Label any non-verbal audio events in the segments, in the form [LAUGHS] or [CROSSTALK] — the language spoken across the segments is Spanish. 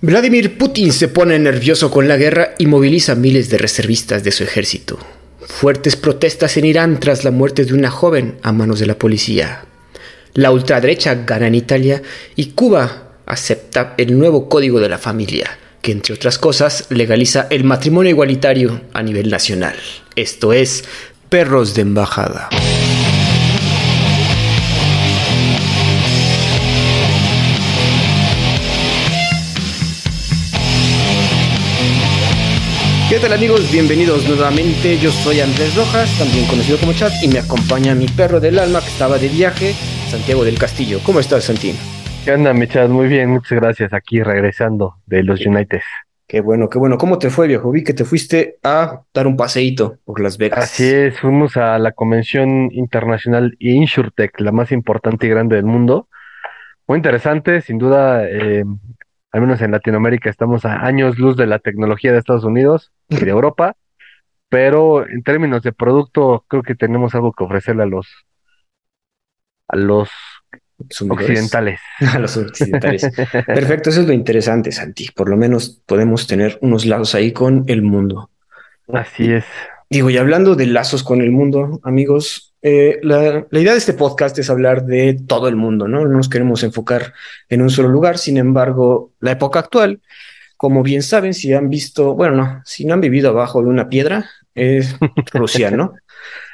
Vladimir Putin se pone nervioso con la guerra y moviliza miles de reservistas de su ejército. Fuertes protestas en Irán tras la muerte de una joven a manos de la policía. La ultraderecha gana en Italia y Cuba acepta el nuevo código de la familia, que entre otras cosas legaliza el matrimonio igualitario a nivel nacional. Esto es Perros de Embajada. ¿Qué tal amigos? Bienvenidos nuevamente. Yo soy Andrés Rojas, también conocido como Chat, y me acompaña mi perro del alma que estaba de viaje, Santiago del Castillo. ¿Cómo estás, Santín? ¿Qué onda, mi Chat? Muy bien, muchas gracias. Aquí regresando de los United. Qué bueno, qué bueno. ¿Cómo te fue, viejo? Vi que te fuiste a dar un paseíto por Las Vegas. Así es, fuimos a la Convención Internacional InsurTech, la más importante y grande del mundo. Muy interesante, sin duda. Eh, al menos en Latinoamérica estamos a años luz de la tecnología de Estados Unidos y de [LAUGHS] Europa, pero en términos de producto creo que tenemos algo que ofrecerle a los a los occidentales. [LAUGHS] A los occidentales. Perfecto, eso es lo interesante, Santi. Por lo menos podemos tener unos lazos ahí con el mundo. Así es. Digo, y hablando de lazos con el mundo, amigos, eh, la, idea de este podcast es hablar de todo el mundo, ¿no? No nos queremos enfocar en un solo lugar, sin embargo, la época actual, como bien saben, si han visto, bueno, no, si no han vivido abajo de una piedra, es [LAUGHS] Rusia, ¿no?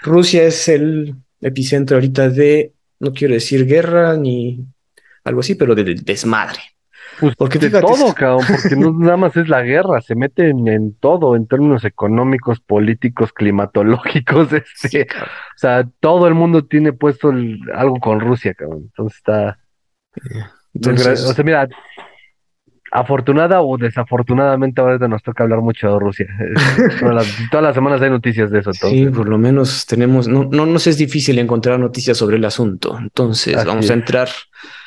Rusia es el epicentro ahorita de, no quiero decir guerra ni algo así, pero de desmadre. Pues porque de todo, cabrón, porque no [LAUGHS] nada más es la guerra, se meten en todo, en términos económicos, políticos, climatológicos, [LAUGHS] este, o sea, todo el mundo tiene puesto algo con Rusia, cabrón. Entonces está. o sea, mira, afortunada o desafortunadamente ahora nos toca hablar mucho de Rusia. [LAUGHS] todas, las, semanas hay noticias de eso. Sí, por lo menos tenemos, no, no nos es difícil encontrar noticias sobre el asunto. Entonces vamos a entrar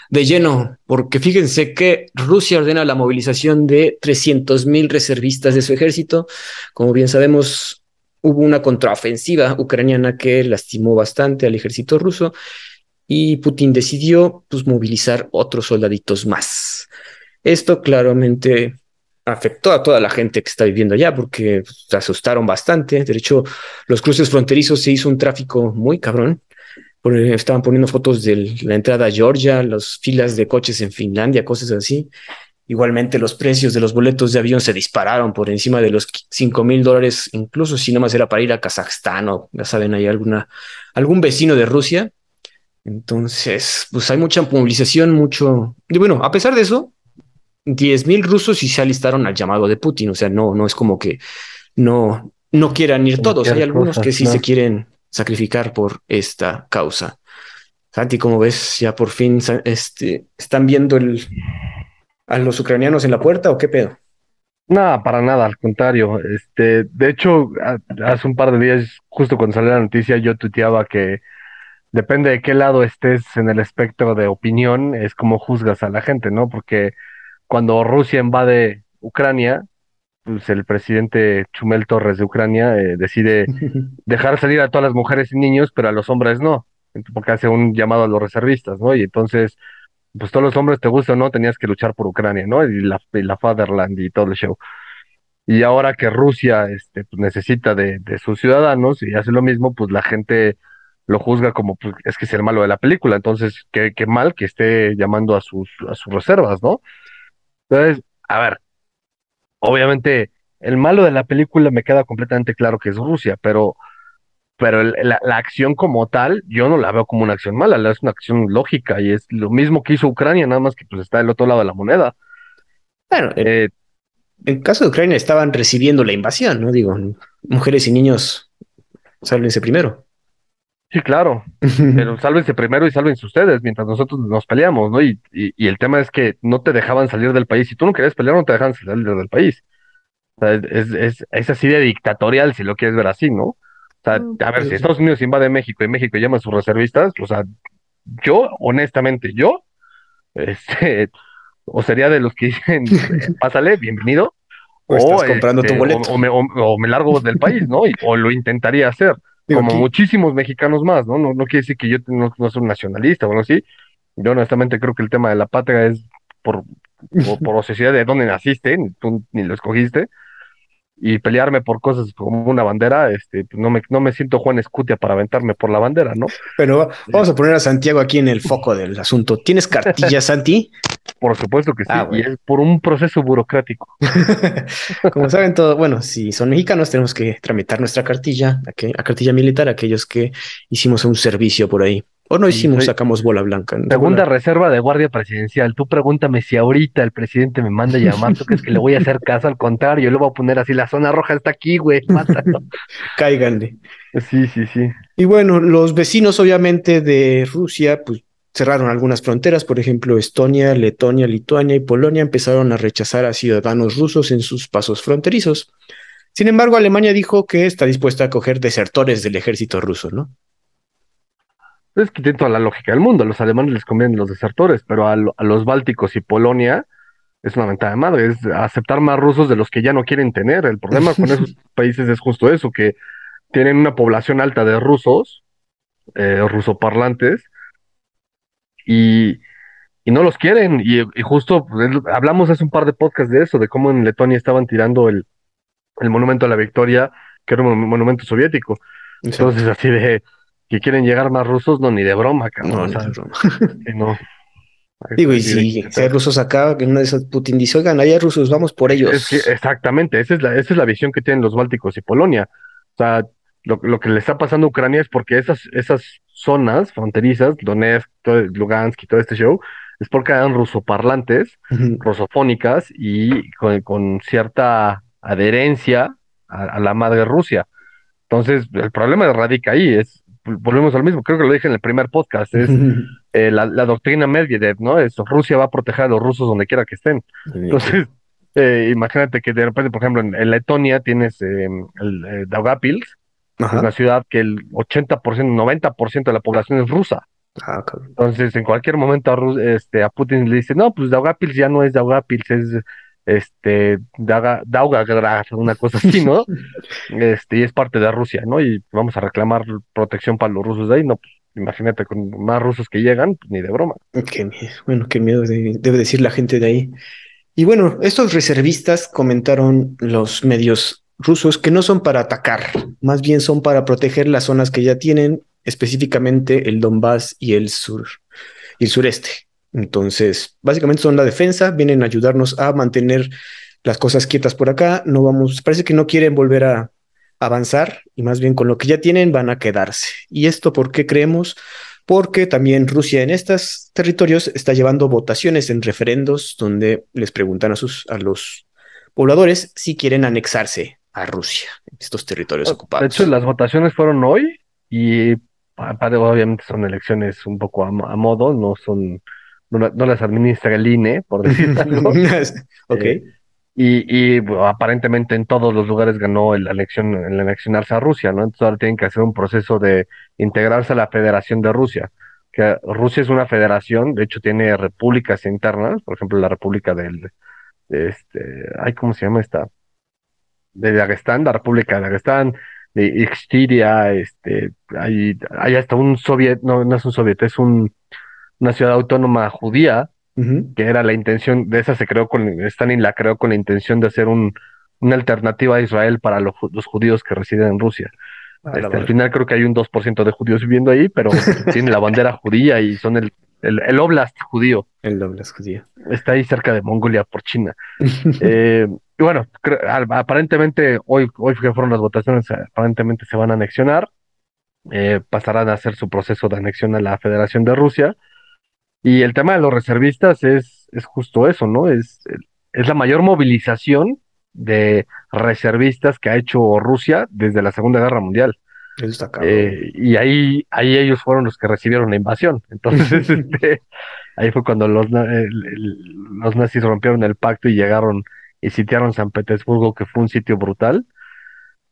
de lleno, porque fíjense que Rusia ordena la movilización de 300 mil reservistas de su ejército. Como bien sabemos, hubo una contraofensiva ucraniana que lastimó bastante al ejército ruso y Putin decidió pues, movilizar otros soldaditos más. Esto claramente afectó a toda la gente que está viviendo allá porque pues, se asustaron bastante. De hecho, los cruces fronterizos se hizo un tráfico muy cabrón estaban poniendo fotos de la entrada a Georgia, las filas de coches en Finlandia, cosas así. Igualmente los precios de los boletos de avión se dispararon por encima de los 5 mil dólares, incluso si más era para ir a Kazajstán o ya saben, hay alguna, algún vecino de Rusia. Entonces, pues hay mucha movilización, mucho... Y bueno, a pesar de eso, 10 mil rusos sí se alistaron al llamado de Putin, o sea, no, no es como que no, no quieran ir todos, hay algunos que sí se quieren sacrificar por esta causa. Santi, como ves, ya por fin este, están viendo el, a los ucranianos en la puerta o qué pedo? Nada, para nada, al contrario. Este, de hecho, hace un par de días, justo cuando salió la noticia, yo tuiteaba que depende de qué lado estés en el espectro de opinión, es como juzgas a la gente, ¿no? Porque cuando Rusia invade Ucrania, pues el presidente Chumel Torres de Ucrania eh, decide [LAUGHS] dejar salir a todas las mujeres y niños, pero a los hombres no, porque hace un llamado a los reservistas, ¿no? Y entonces, pues todos los hombres, te gusta o no, tenías que luchar por Ucrania, ¿no? Y la, la Fatherland y todo el show. Y ahora que Rusia este, pues, necesita de, de, sus ciudadanos y hace lo mismo, pues la gente lo juzga como, pues, es que es el malo de la película, entonces, qué, qué mal que esté llamando a sus, a sus reservas, ¿no? Entonces, a ver, obviamente el malo de la película me queda completamente claro que es Rusia, pero, pero la, acción como tal, yo no la veo como una acción mala, es una acción lógica y es lo mismo que hizo Ucrania, nada más que pues está del otro lado de la moneda. Bueno, eh, en caso de Ucrania estaban recibiendo la invasión, ¿no? Digo, mujeres y niños, sálvense primero. Sí, claro, pero sálvense primero y sálvense ustedes mientras nosotros nos peleamos, ¿no? Y, y, el tema es que no te dejaban salir del país. Si tú no querías pelear, no te dejaban salir del país. O sea, es, es, es así de dictatorial, si lo quieres ver así, ¿no? O sea, a ver, si Estados Unidos invade México y México llama a sus reservistas, o sea, yo, honestamente, yo, [LAUGHS] este, o sería de los que dicen, [LAUGHS] pásale, bienvenido, o, estás comprando tu este, boleto. O, me, o, me, largo del país, ¿no? o lo intentaría hacer como muchísimos mexicanos más, ¿no? ¿no? No quiere decir que yo no, soy un nacionalista o algo así. Yo honestamente creo que el tema de la patria es por [LAUGHS] por, por necesidad de dónde naciste, ni tú ni lo escogiste, y pelearme por cosas como una bandera, este, pues, no me, no me siento Juan Escutia para aventarme por la bandera, ¿no? Pero vamos a poner a Santiago aquí en el foco del asunto. ¿Tienes cartilla, Santi? Por supuesto que sí, ah, y es por un proceso burocrático. [LAUGHS] como saben todo, bueno, si son mexicanos tenemos que tramitar nuestra cartilla, la cartilla militar, aquellos que hicimos un servicio por ahí. O no hicimos, sacamos bola blanca. Segunda reserva de guardia presidencial. Tú pregúntame si ahorita el presidente me manda a llamar, ¿tú crees que le voy a hacer caso? Al contrario, yo le voy a poner así, la zona roja está aquí, güey, mátalo. [LAUGHS] Cáiganle. Sí, sí, sí. Y bueno, los vecinos obviamente de Rusia, pues cerraron algunas fronteras, por ejemplo, Estonia, Letonia, Lituania y Polonia empezaron a rechazar a ciudadanos rusos en sus pasos fronterizos. Sin embargo, Alemania dijo que está dispuesta a acoger desertores del ejército ruso, ¿no? Es que tiene toda la lógica del mundo. A los alemanes les convienen los desertores, pero a, los bálticos y Polonia es una ventaja de madre. Es aceptar más rusos de los que ya no quieren tener. El problema con esos [LAUGHS] países es justo eso, que tienen una población alta de rusos, eh, rusoparlantes, y, y no los quieren. Y, justo pues, hablamos hace un par de podcasts de eso, de cómo en Letonia estaban tirando el, el monumento a la victoria, que era un monumento soviético. Entonces, así de que quieren llegar más rusos, no, ni de broma, cabrón. No, broma. no. Digo, y si, hay rusos acá, que una de esas Putin dice, oigan, hay rusos, vamos por ellos. exactamente, esa es, la, esa es la visión que tienen los bálticos y Polonia. O sea, lo, lo, que le está pasando a Ucrania es porque esas, esas zonas fronterizas, Donetsk, Lugansk y todo este show, es porque eran rusoparlantes, rusofónicas y con, cierta adherencia a, a, la madre Rusia. Entonces, el problema radica ahí, es volvemos al mismo, creo que lo dije en el primer podcast, es [LAUGHS] eh, la, doctrina Medvedev, ¿no? Es Rusia va a proteger a los rusos donde quiera que estén. Entonces, eh, imagínate que de repente, por ejemplo, en, Letonia tienes em, el eh, Es una ciudad que el 80%, 90% de la población es rusa. Ah, Entonces, en cualquier momento a, este, a Putin le dice, no, pues Daugavpils ya no es Daugavpils, es este, Dauga, una cosa así, ¿no? [LAUGHS] este, y es parte de Rusia, ¿no? Y vamos a reclamar protección para los rusos de ahí, no, pues, imagínate, con más rusos que llegan, pues, ni de broma. Qué miedo, bueno, qué miedo debe decir la gente de ahí. Y bueno, estos reservistas comentaron los medios rusos que no son para atacar, más bien son para proteger las zonas que ya tienen, específicamente el Donbass y el sur y el sureste. Entonces, básicamente son la defensa, vienen a ayudarnos a mantener las cosas quietas por acá. No vamos, parece que no quieren volver a avanzar y más bien con lo que ya tienen van a quedarse. ¿Y esto por qué creemos? Porque también Rusia en estos territorios está llevando votaciones en referendos donde les preguntan a, sus, a los pobladores si quieren anexarse a Rusia, estos territorios ocupados. De hecho, las votaciones fueron hoy y obviamente son elecciones un poco a modo, no son no, las administra el INE, por decirlo [LAUGHS] ok. Eh, y, y aparentemente en todos los lugares ganó la elección, el anexionarse a Rusia, ¿no? Entonces ahora tienen que hacer un proceso de integrarse a la Federación de Rusia. Que Rusia es una federación, de hecho tiene repúblicas internas, por ejemplo la República del, este, ay, ¿cómo se llama esta? De Dagestán, la República de Dagestán, de Ixtiria, este, hay, hay hasta un soviet, no, no es un soviet, es un, una ciudad autónoma judía, que era la intención, de esa se creó con, Stalin la creó con la intención de hacer un, una alternativa a Israel para los, judíos que residen en Rusia. Ah, este, al final creo que hay un 2% de judíos viviendo ahí, pero [LAUGHS] tiene la bandera judía y son el, el, oblast judío. El oblast judío. Está ahí cerca de Mongolia por China. [LAUGHS] eh, y bueno, aparentemente hoy, hoy que fueron las votaciones, aparentemente se van a anexionar, eh, pasarán a hacer su proceso de anexión a la Federación de Rusia y el tema de los reservistas es, es justo eso, ¿no? Es, es la mayor movilización de reservistas que ha hecho Rusia desde la Segunda Guerra Mundial. Eso está eh, y ahí, ahí ellos fueron los que recibieron la invasión. Entonces, [LAUGHS] este, ahí fue cuando los, los nazis rompieron el pacto y llegaron y sitiaron San Petersburgo, que fue un sitio brutal.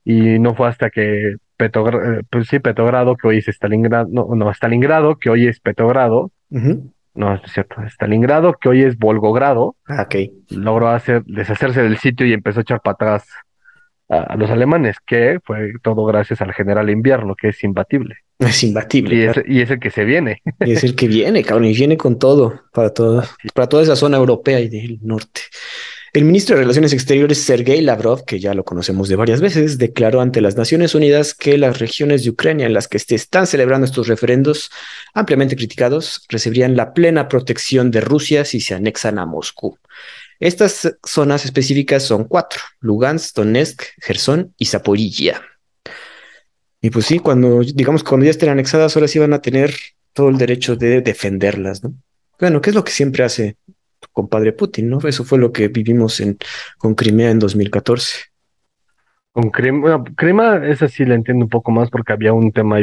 Y no fue hasta que Petrogrado, eh, pues sí, Petrogrado, que hoy es Stalingrado, no, no, Stalingrado, que hoy es Petrogrado, no, es cierto. Stalingrado, que hoy es Volgogrado, ah, logró hacer, deshacerse del sitio y empezó a echar para atrás a, los alemanes, que fue todo gracias al general invierno, que es imbatible. Es imbatible. Y, es, el que se viene. Y es el que viene, cabrón, y viene con todo para, todo, para toda esa zona europea y del norte. El ministro de Relaciones Exteriores, Sergei Lavrov, que ya lo conocemos de varias veces, declaró ante las Naciones Unidas que las regiones de Ucrania en las que se están celebrando estos referendos, ampliamente criticados, recibirían la plena protección de Rusia si se anexan a Moscú. Estas zonas específicas son cuatro: Lugansk, Donetsk, Gerson y Zaporilla. Y pues sí, cuando, digamos, cuando ya estén anexadas, ahora sí van a tener todo el derecho de defenderlas, ¿no? Bueno, ¿qué es lo que siempre hace compadre Putin, ¿no? Eso fue lo que vivimos en, con Crimea en 2014. Con Crimea, bueno, Crimea, esa sí la entiendo un poco más porque había un tema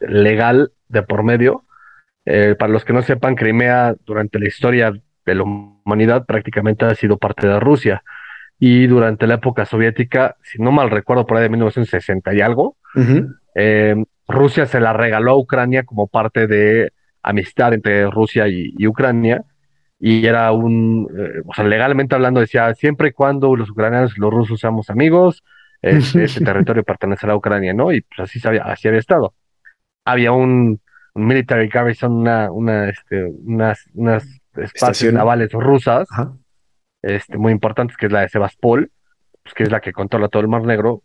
legal de por medio. Eh, para los que no sepan, Crimea durante la historia de la humanidad prácticamente ha sido parte de Rusia. Y durante la época soviética, si no mal recuerdo, por ahí de 1960 y algo, eh, Rusia se la regaló a Ucrania como parte de amistad entre Rusia y Ucrania y era un, eh, o sea, legalmente hablando decía, siempre y cuando los ucranianos y los rusos seamos amigos, [LAUGHS] este, territorio pertenecerá a Ucrania, ¿no? Y pues así, sabía, así había estado. Había un, military garrison, una, una, este, unas, unas espacios navales rusas, este, muy importantes, que es la de Sebastopol, pues, que es la que controla todo el Mar Negro,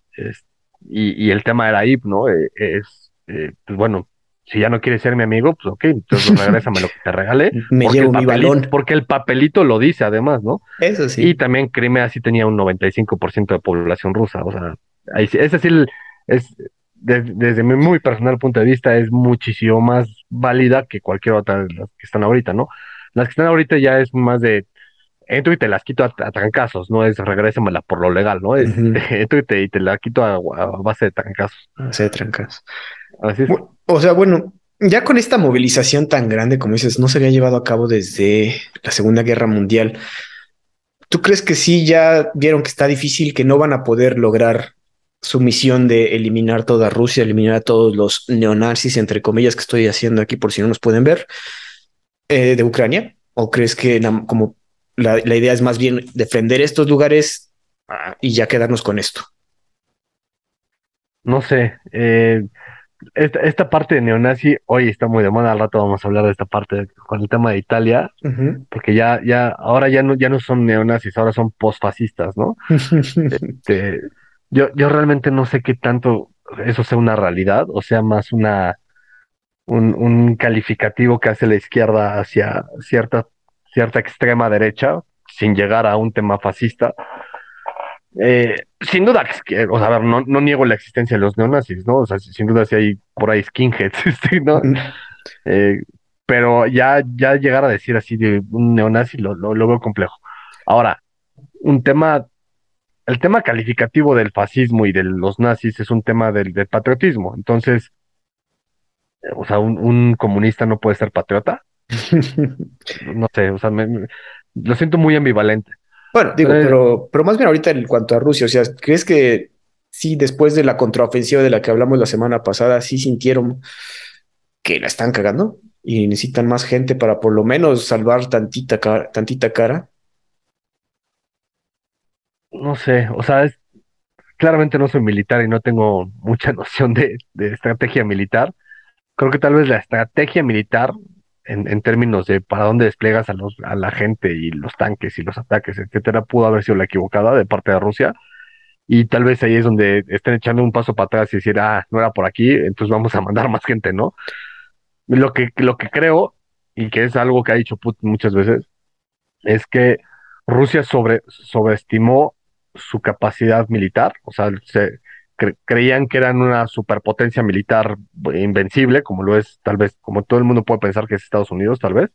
y, y, el tema era ahí, ¿no? Eh, es, eh, pues bueno, si ya no quieres ser mi amigo, pues ok, entonces [LAUGHS] regrésame lo que te regalé. Me llevo mi balón. Porque el papelito lo dice además, ¿no? Eso sí. Y también Crimea sí tenía un 95% de población rusa, o sea, ahí, ese sí es, desde mi muy personal punto de vista, es muchísimo más válida que cualquier otra de las que están ahorita, ¿no? Las que están ahorita ya es más de entro y te las quito a, trancazos, no es regrésamela por lo legal, ¿no? Es, [LAUGHS] entro y te, y te, la quito a, base de trancazos. A base de trancazos. Así es. O sea, bueno, ya con esta movilización tan grande, como dices, no se había llevado a cabo desde la Segunda Guerra Mundial. ¿Tú crees que sí ya vieron que está difícil, que no van a poder lograr su misión de eliminar toda Rusia, eliminar a todos los neonazis, entre comillas, que estoy haciendo aquí por si no nos pueden ver, eh, de Ucrania? ¿O crees que como la, idea es más bien defender estos lugares ah, y ya quedarnos con esto? No sé. Eh, esta, esta, parte de neonazi hoy está muy de moda, al rato vamos a hablar de esta parte con el tema de Italia, porque ya, ya, ahora ya no, ya no son neonazis, ahora son posfascistas, ¿no? [LAUGHS] este, yo, yo realmente no sé qué tanto eso sea una realidad, o sea, más una un, un calificativo que hace la izquierda hacia cierta, cierta extrema derecha, sin llegar a un tema fascista. Eh, sin duda, o sea, a ver, no, no, niego la existencia de los neonazis, ¿no? O sea, sin duda si hay por ahí skinheads, [LAUGHS] este, ¿no? Eh, pero ya, ya llegar a decir así de un neonazi lo, lo, veo complejo. Ahora, un tema, el tema calificativo del fascismo y de los nazis es un tema del, patriotismo. Entonces, o sea, un, un, comunista no puede ser patriota. [LAUGHS] no sé, o sea, me, lo siento muy ambivalente. Bueno, digo, eh, pero, pero más bien ahorita en cuanto a Rusia, o sea, ¿crees que sí, después de la contraofensiva de la que hablamos la semana pasada, sí sintieron que la están cagando y necesitan más gente para por lo menos salvar tantita cara, tantita cara? No sé, o sea, es, claramente no soy militar y no tengo mucha [LAUGHS] noción de, de estrategia militar. Creo que tal vez la estrategia militar en, términos de para dónde despliegas a, los, a la gente y los tanques y los ataques, etcétera, pudo haber sido la equivocada de parte de Rusia. Y tal vez ahí es donde estén echando un paso para atrás y decir, ah, no era por aquí, entonces vamos a mandar más gente, ¿no? Lo que, lo que creo, y que es algo que ha dicho Putin muchas veces, es que Rusia sobre, sobreestimó su capacidad militar, o sea, se, creían que eran una superpotencia militar invencible, como lo es tal vez, como todo el mundo puede pensar que es Estados Unidos, tal vez.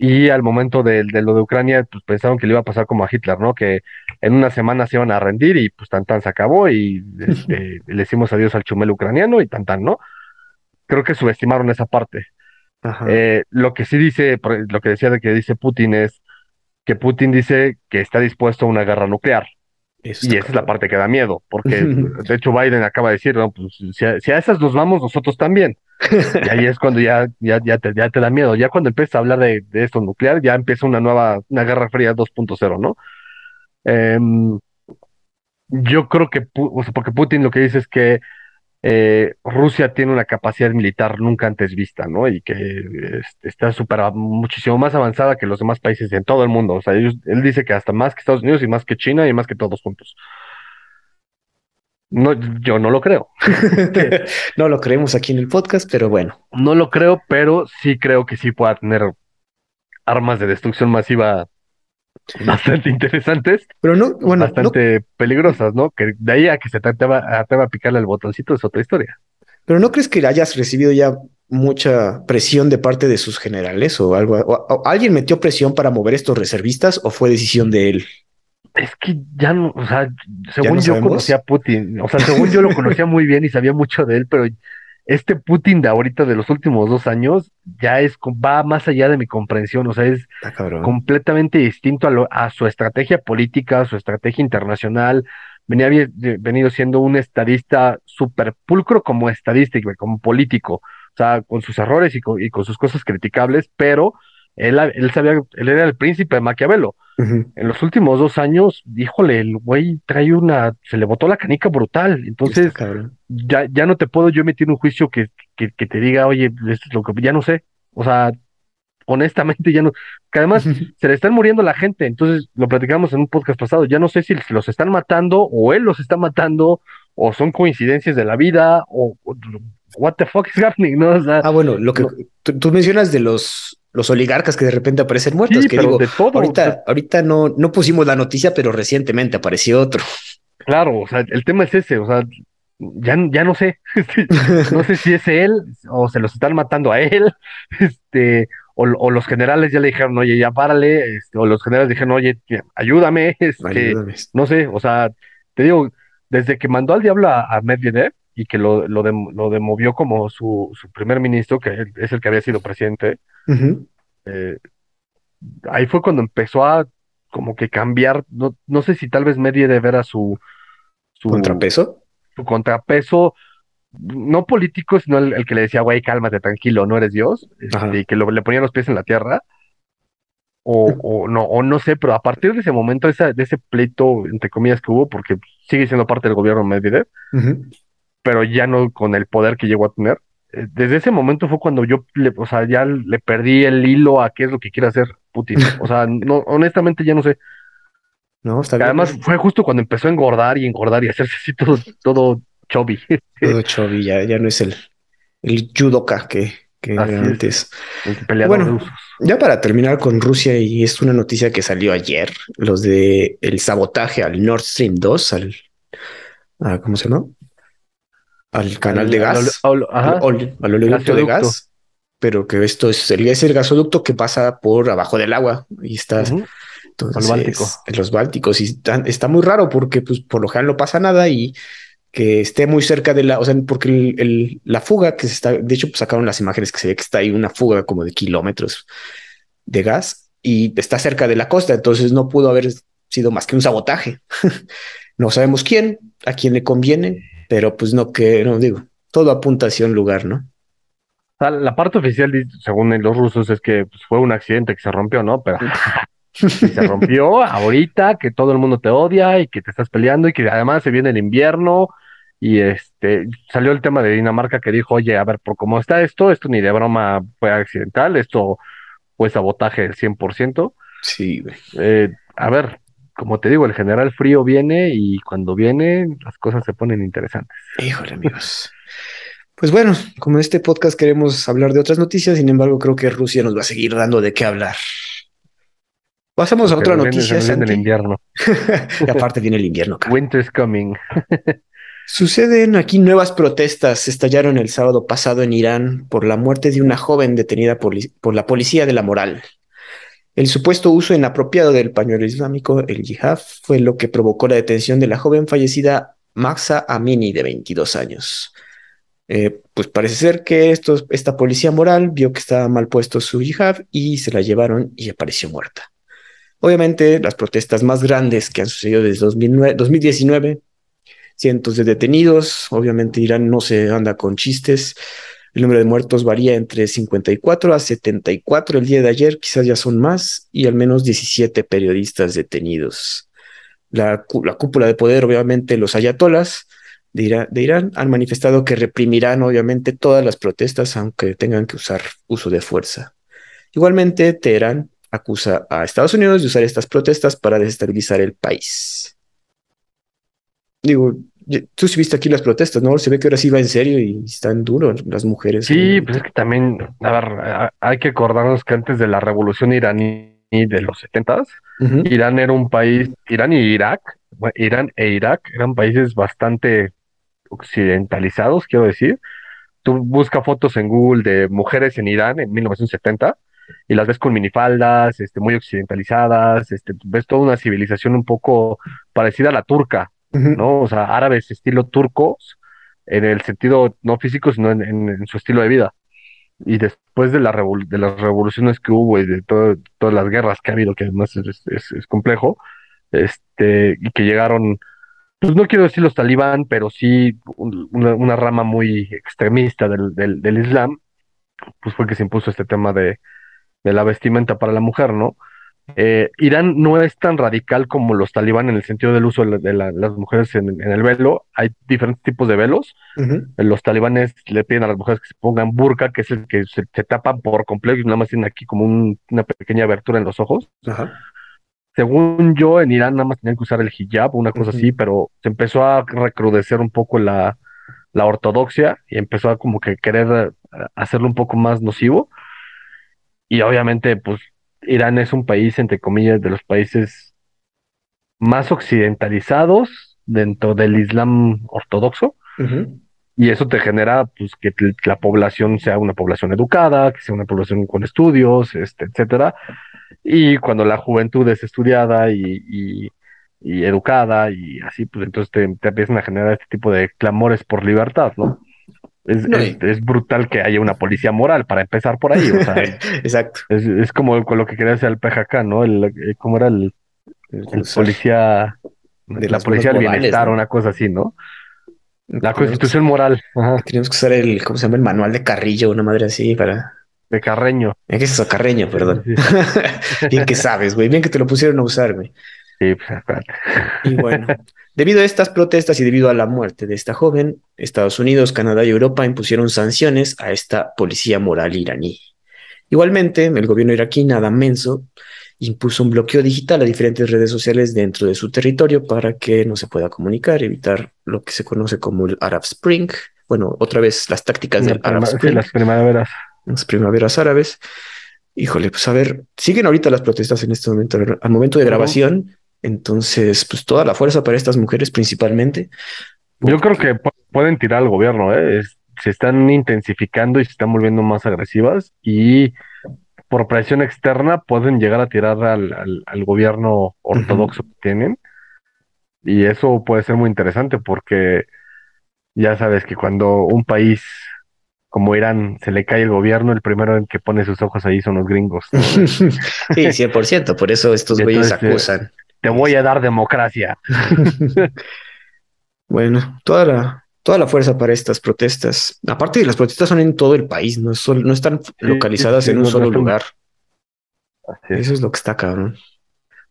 Y al momento de, lo de Ucrania, pues pensaron que le iba a pasar como a Hitler, ¿no? Que en una semana se iban a rendir y pues tan tan se acabó y este, [LAUGHS] le decimos adiós al chumel ucraniano y tan tan, ¿no? Creo que subestimaron esa parte. Eh, lo que sí dice, lo que decía de que dice Putin es que Putin dice que está dispuesto a una guerra nuclear y esa es la parte que da miedo, porque [LAUGHS] de hecho Biden acaba de decir, no, pues si a, esas nos vamos, nosotros también. y ahí es cuando ya, ya, ya, te, ya te da miedo. Ya cuando empieza a hablar de, de esto nuclear, ya empieza una nueva, una guerra fría 2.0, ¿no? Em, yo creo que, o sea, porque Putin lo que dice es que eh, Rusia tiene una capacidad militar nunca antes vista, ¿no? Y que este, está super, muchísimo más avanzada que los demás países en todo el mundo. O sea, él dice que hasta más que Estados Unidos y más que China y más que todos juntos. No, yo no lo creo. [LAUGHS] no lo creemos aquí en el podcast, pero bueno. No lo creo, pero sí creo que sí pueda tener armas de destrucción masiva [LAUGHS] bastante interesantes, pero no, bueno, bastante peligrosas, ¿no? Que de ahí a que se atreva, a picarle el botoncito es otra historia. Pero no crees que hayas recibido ya mucha presión de parte de sus generales o algo? O, ¿Alguien metió presión para mover estos reservistas o fue decisión de él? Es que ya no, o sea, según yo conocía a Putin, o sea, según yo lo conocía muy bien y sabía mucho de él, pero este Putin de ahorita, de los últimos dos años, ya es, va más allá de mi comprensión, o sea, es completamente distinto a, a, su estrategia política, a su estrategia internacional. Venía venido siendo un estadista súper pulcro como estadista como político, o sea, con sus errores y con, y con sus cosas criticables, pero él, él sabía, él era el príncipe de Maquiavelo. En los últimos dos años, híjole, el güey trae una, se le botó la canica brutal. Entonces, ya, ya no te puedo yo meter un juicio que, que, que, te diga, oye, esto es lo que ya no sé. O sea, honestamente ya no, que además [LAUGHS] se le están muriendo la gente. Entonces, lo platicamos en un podcast pasado. Ya no sé si los están matando o él los está matando o son coincidencias de la vida o, what the fuck is happening, ¿no? ah, bueno, lo que tú mencionas de los los oligarcas que de repente aparecen muertos. que digo, ahorita, ahorita no, no pusimos la noticia, pero recientemente apareció otro. Claro, o sea, el tema es ese, o sea, ya, ya no sé, [LAUGHS] no sé si es él o se los están matando a él, [LAUGHS] este, o, los generales ya le dijeron, oye, ya párale, este, o los generales dijeron, oye, ayúdame, [LAUGHS] este, no sé, o sea, te digo, desde que mandó al diablo a, Medvedev y que lo, lo, lo demovió como su, su primer ministro, que es el que había sido presidente, eh, ahí fue cuando empezó a como que cambiar, no, no sé si tal vez medie de ver a su, su contrapeso. Su contrapeso, no político, sino el, que le decía, güey, cálmate, tranquilo, no eres Dios, este, y que le ponía los pies en la tierra. O, o, no, o no sé, pero a partir de ese momento, esa, de ese pleito, entre comillas, que hubo, porque sigue siendo parte del gobierno Medvedev, pero ya no con el poder que llegó a tener, eh, desde ese momento fue cuando yo, le, o sea, ya le perdí el hilo a qué es lo que quiere hacer Putin. O sea, no, honestamente ya no sé. No, está Además, fue justo cuando empezó a engordar y engordar y hacerse así todo, todo chubby. [LAUGHS] Todo chubby, ya, ya no es el, el judoka que, que antes. bueno, ya para terminar con Rusia, y es una noticia que salió ayer, los de el sabotaje al Nord Stream 2, al, ah, ¿cómo se llama? Al canal de gas, al, oleoducto de gas, pero que esto es el, es el gasoducto que pasa por abajo del agua y está entonces, en los Bálticos y está, muy raro porque pues por lo general no pasa nada y que esté muy cerca de la, o sea, porque el, la fuga que se está, de hecho pues sacaron las imágenes que se ve que está ahí una fuga como de kilómetros de gas y está cerca de la costa, entonces no pudo haber sido más que un sabotaje. [LAUGHS] no sabemos quién, a quién le conviene, pero pues no que, no digo, todo apunta hacia un lugar, ¿no? la parte oficial, según los rusos, es que pues, fue un accidente que se rompió, ¿no? Pero [LAUGHS] se rompió ahorita, que todo el mundo te odia y que te estás peleando y que además se viene el invierno y este salió el tema de Dinamarca que dijo, oye, a ver, por cómo está esto, esto ni de broma fue accidental, esto fue sabotaje del 100%. Sí, eh, a ver, como te digo, el general frío viene y cuando viene las cosas se ponen interesantes. Híjole, amigos. Pues bueno, como en este podcast queremos hablar de otras noticias, sin embargo, creo que Rusia nos va a seguir dando de qué hablar. Pasamos a otra noticia. Viene el invierno. [LAUGHS] y aparte viene el invierno. Winter's coming. [LAUGHS] Suceden aquí nuevas protestas. Estallaron el sábado pasado en Irán por la muerte de una joven detenida por, por la policía de la moral. El supuesto uso inapropiado del pañuelo islámico, el yihad, fue lo que provocó la detención de la joven fallecida Maxa Amini, de 22 años. Eh, pues parece ser que esta policía moral vio que estaba mal puesto su yihad y se la llevaron y apareció muerta. Obviamente, las protestas más grandes que han sucedido desde 2019, cientos de detenidos, obviamente Irán no se anda con chistes, el número de muertos varía entre 54 a 74 el día de ayer, quizás ya son más, y al menos 17 periodistas detenidos. La, cúpula de poder, obviamente, los ayatolas, de, Irán han manifestado que reprimirán obviamente todas las protestas aunque tengan que usar uso de fuerza. Igualmente, Teherán acusa a Estados Unidos de usar estas protestas para desestabilizar el país. Digo, tú sí viste aquí las protestas, ¿no? Se ve que ahora sí va en serio y están duros las mujeres. Sí, pues es que también, a ver, hay que acordarnos que antes de la revolución iraní de los setentas, Irán era un país, Irán y Irak, Irán e Irak eran países bastante occidentalizados, quiero decir. Tú busca fotos en Google de mujeres en Irán en 1970 y las ves con minifaldas, este, muy occidentalizadas, este, ves toda una civilización un poco parecida a la turca, ¿no? O sea, árabes estilo turcos, en el sentido no físico, sino en, su estilo de vida. Y después de, la de las revoluciones que hubo y de todas las guerras que ha habido, que además es, es, complejo, este, y que llegaron, pues no quiero decir los talibán, pero sí una, rama muy extremista del, del, del Islam, pues fue que se impuso este tema de, de la vestimenta para la mujer, ¿no? Eh, Irán no es tan radical como los talibán en el sentido del uso de, las mujeres en, el velo. Hay diferentes tipos de velos. Los talibanes le piden a las mujeres que se pongan burka, que es el que se, tapan por completo y nada más tienen aquí como una pequeña abertura en los ojos. Según yo, en Irán nada más tenían que usar el hijab, una cosa así, pero se empezó a recrudecer un poco la, la ortodoxia y empezó a como que querer eh, hacerlo un poco más nocivo. Y obviamente, pues Irán es un país, entre comillas, de los países más occidentalizados dentro del Islam ortodoxo. Y eso te genera pues, que la población sea una población educada, que sea una población con estudios, este, etcétera. Y cuando la juventud es estudiada y, y, educada y así, pues entonces te, te, empiezan a generar este tipo de clamores por libertad, ¿no? Es, brutal que haya una policía moral, para empezar por ahí. O sea, [LAUGHS] Exacto. Es, como con lo que quería hacer el PJK, ¿no? El, eh, ¿Cómo era el, policía? De la policía del bienestar, una cosa así, ¿no? La constitución moral. Tenemos que usar el, ¿cómo se llama? El manual de Carrillo, una madre así para. De Carreño. ¿Qué es eso? Carreño, perdón. [LAUGHS] bien que sabes, güey. Bien que te lo pusieron a usar, güey. Sí, pues, Y bueno, [LAUGHS] Debido a estas protestas y debido a la muerte de esta joven, Estados Unidos, Canadá y Europa impusieron sanciones a esta policía moral iraní. Igualmente, el gobierno iraquí, nada menso, impuso un bloqueo digital a diferentes redes sociales dentro de su territorio para que no se pueda comunicar, evitar lo que se conoce como el Arab Spring. Bueno, otra vez las tácticas del Arab Spring. las primaveras. Las primaveras árabes. Híjole, pues a ver, siguen ahorita las protestas en este momento. Al momento de grabación, entonces, pues toda la fuerza para estas mujeres principalmente. Yo creo que pueden tirar al gobierno, ¿eh? se están intensificando y se están volviendo más agresivas y por presión externa pueden llegar a tirar al, al, gobierno ortodoxo que tienen. Y eso puede ser muy interesante porque ya sabes que cuando un país como Irán se le cae el gobierno, el primero en que pone sus ojos ahí son los gringos. [LAUGHS] sí, 100%, por eso estos güeyes acusan te voy a dar democracia. [LAUGHS] bueno, toda la, toda la fuerza para estas protestas. Aparte las protestas son en todo el país, no, no están localizadas en un solo lugar. Eso es lo que está cabrón.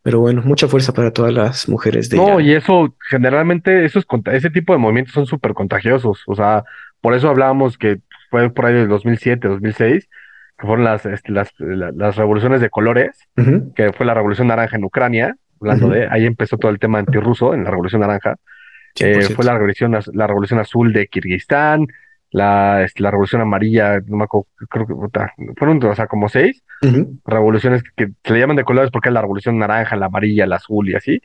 Pero bueno, mucha fuerza para todas las mujeres de No, y eso generalmente esos ese tipo de movimientos son súper contagiosos. O sea, por eso hablábamos que fue por ahí del 2007, 2006, que fueron las, este, las, las, revoluciones de colores, que fue la revolución naranja en Ucrania, hablando de, ahí empezó todo el tema antirruso en la Revolución Naranja. Eh, fue la revolución, la revolución azul de Kirguistán, la, este, la revolución amarilla, no me acuerdo, creo que fueron, o sea, como seis revoluciones que, se le llaman de colores porque es la revolución naranja, la amarilla, la azul y así.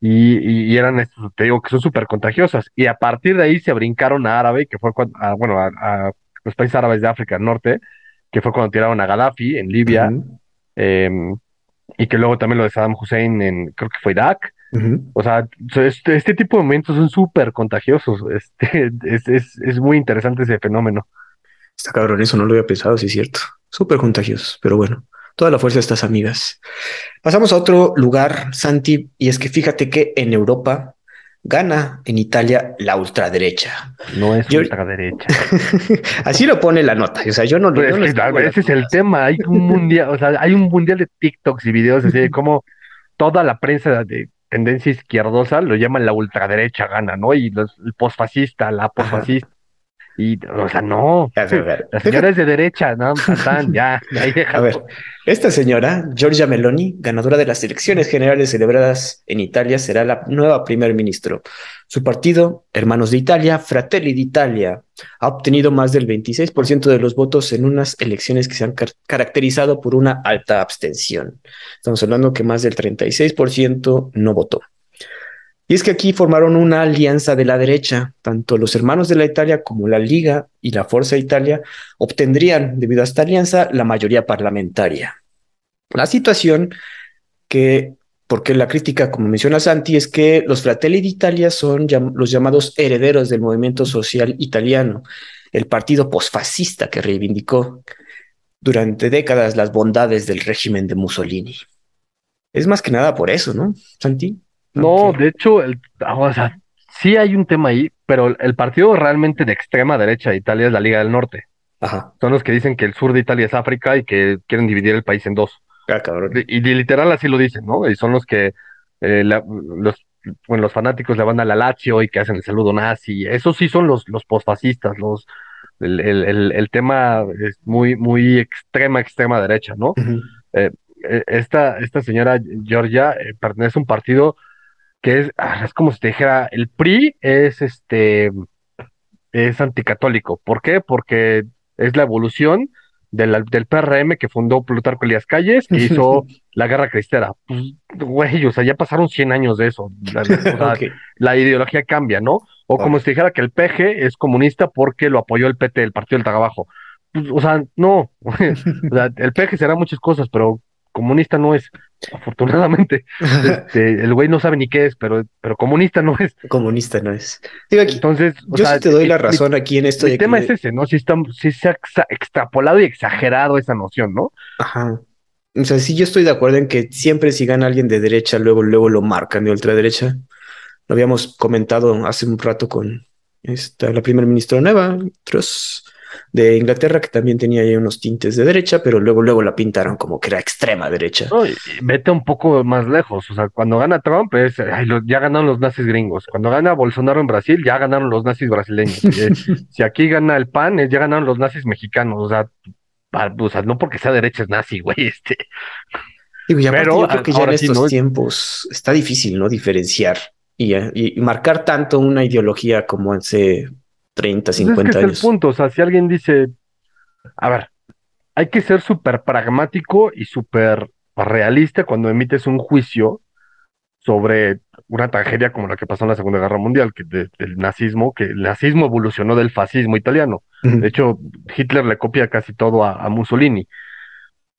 Y, y, eran, te digo, que son súper contagiosas. Y a partir de ahí se brincaron a árabe, que fue cuando, bueno, a, los países árabes de África Norte, que fue cuando tiraron a Gaddafi en Libia y que luego también lo de Saddam Hussein en, creo que fue Irak. O sea, este, este, tipo de momentos son súper contagiosos. [LAUGHS] Este, es, es, es, muy interesante ese fenómeno. Está cabrón, eso no lo había pensado, sí es cierto. Súper contagiosos, pero bueno, toda la fuerza de estas amigas. Pasamos a otro lugar, Santi, y es que fíjate que en Europa gana en Italia la ultraderecha. No es ultraderecha. [LAUGHS] Así lo pone la nota. O sea, yo no, lo Ese es el tema. Hay un mundial, o sea, hay un mundial de TikToks y videos así de cómo toda la prensa de tendencia izquierdosa lo llaman la ultraderecha gana, ¿no? Y los, el posfascista, la posfascista. Y, o sea, no. la señora es de derecha, ¿no? [LAUGHS] ya, ahí A ver, esta señora, Giorgia Meloni, ganadora de las elecciones generales celebradas en Italia, será la nueva primer ministro. Su partido, Hermanos de Italia, Fratelli d'Italia, ha obtenido más del 26% de los votos en unas elecciones que se han caracterizado por una alta abstención. Estamos hablando que más del 36% no votó. Y es que aquí formaron una alianza de la derecha. Tanto los hermanos de la Italia como la Liga y la Fuerza Italia obtendrían, debido a esta alianza, la mayoría parlamentaria. La situación que, porque la crítica, como menciona Santi, es que los Fratelli d'Italia son los llamados herederos del movimiento social italiano, el partido posfascista que reivindicó durante décadas las bondades del régimen de Mussolini. Es más que nada por eso, ¿no, Santi? No, de hecho, el, o sea, sí hay un tema ahí, pero el partido realmente de extrema derecha de Italia es la Liga del Norte. Ajá. Son los que dicen que el sur de Italia es África y que quieren dividir el país en dos. Ah, cabrón. Y, literal así lo dicen, ¿no? Y son los que eh, los, bueno, los fanáticos le van a la Lazio y que hacen el saludo nazi. Esos sí son los, los posfascistas, los, el, el, el, tema es muy, muy extrema, extrema derecha, ¿no? Eh, eh, esta, esta señora Georgia pertenece a un partido que es, ah, es como si te dijera, el PRI es este, es anticatólico. ¿Por qué? Porque es la evolución del, del PRM que fundó Plutarco Elías Calles, que hizo [LAUGHS] la guerra cristera. Pues, güey, o sea, ya pasaron 100 años de eso. [LAUGHS] La, ideología cambia, ¿no? O como si te dijera que el PG es comunista porque lo apoyó el PT, el Partido del Trabajo. Pues, o sea, no. [LAUGHS] el PG será muchas cosas, pero comunista no es, afortunadamente. [LAUGHS] Este, el güey no sabe ni qué es, pero, pero comunista no es. Comunista no es. Entonces, yo sí te doy la razón aquí en esto. El tema es ese, ¿no? Si, está, si se ha extrapolado y exagerado esa noción, ¿no? Ajá. O sea, sí, yo estoy de acuerdo en que siempre si gana alguien de derecha, luego, luego lo marcan de ultraderecha. Lo habíamos comentado hace un rato con esta, la primera ministra nueva, otros de Inglaterra, que también tenía ahí unos tintes de derecha, pero luego, luego la pintaron como que era extrema derecha. vete un poco más lejos, o sea, cuando gana Trump es, ya ganaron los nazis gringos, cuando gana Bolsonaro en Brasil, ya ganaron los nazis brasileños, eh, [LAUGHS] si aquí gana el PAN, ya ganaron los nazis mexicanos, o sea, o sea, no porque sea derecha es nazi, güey, este. Digo, ya pero yo creo que ya en estos tiempos está difícil, ¿no? Diferenciar y, y, marcar tanto una ideología como hace 30, 50 pues es que años. Es el punto, o sea, si alguien dice, a ver, hay que ser súper pragmático y súper realista cuando emites un juicio sobre una tragedia como la que pasó en la Segunda Guerra Mundial, que del nazismo, que el nazismo evolucionó del fascismo italiano. De hecho, Hitler le copia casi todo a, Mussolini.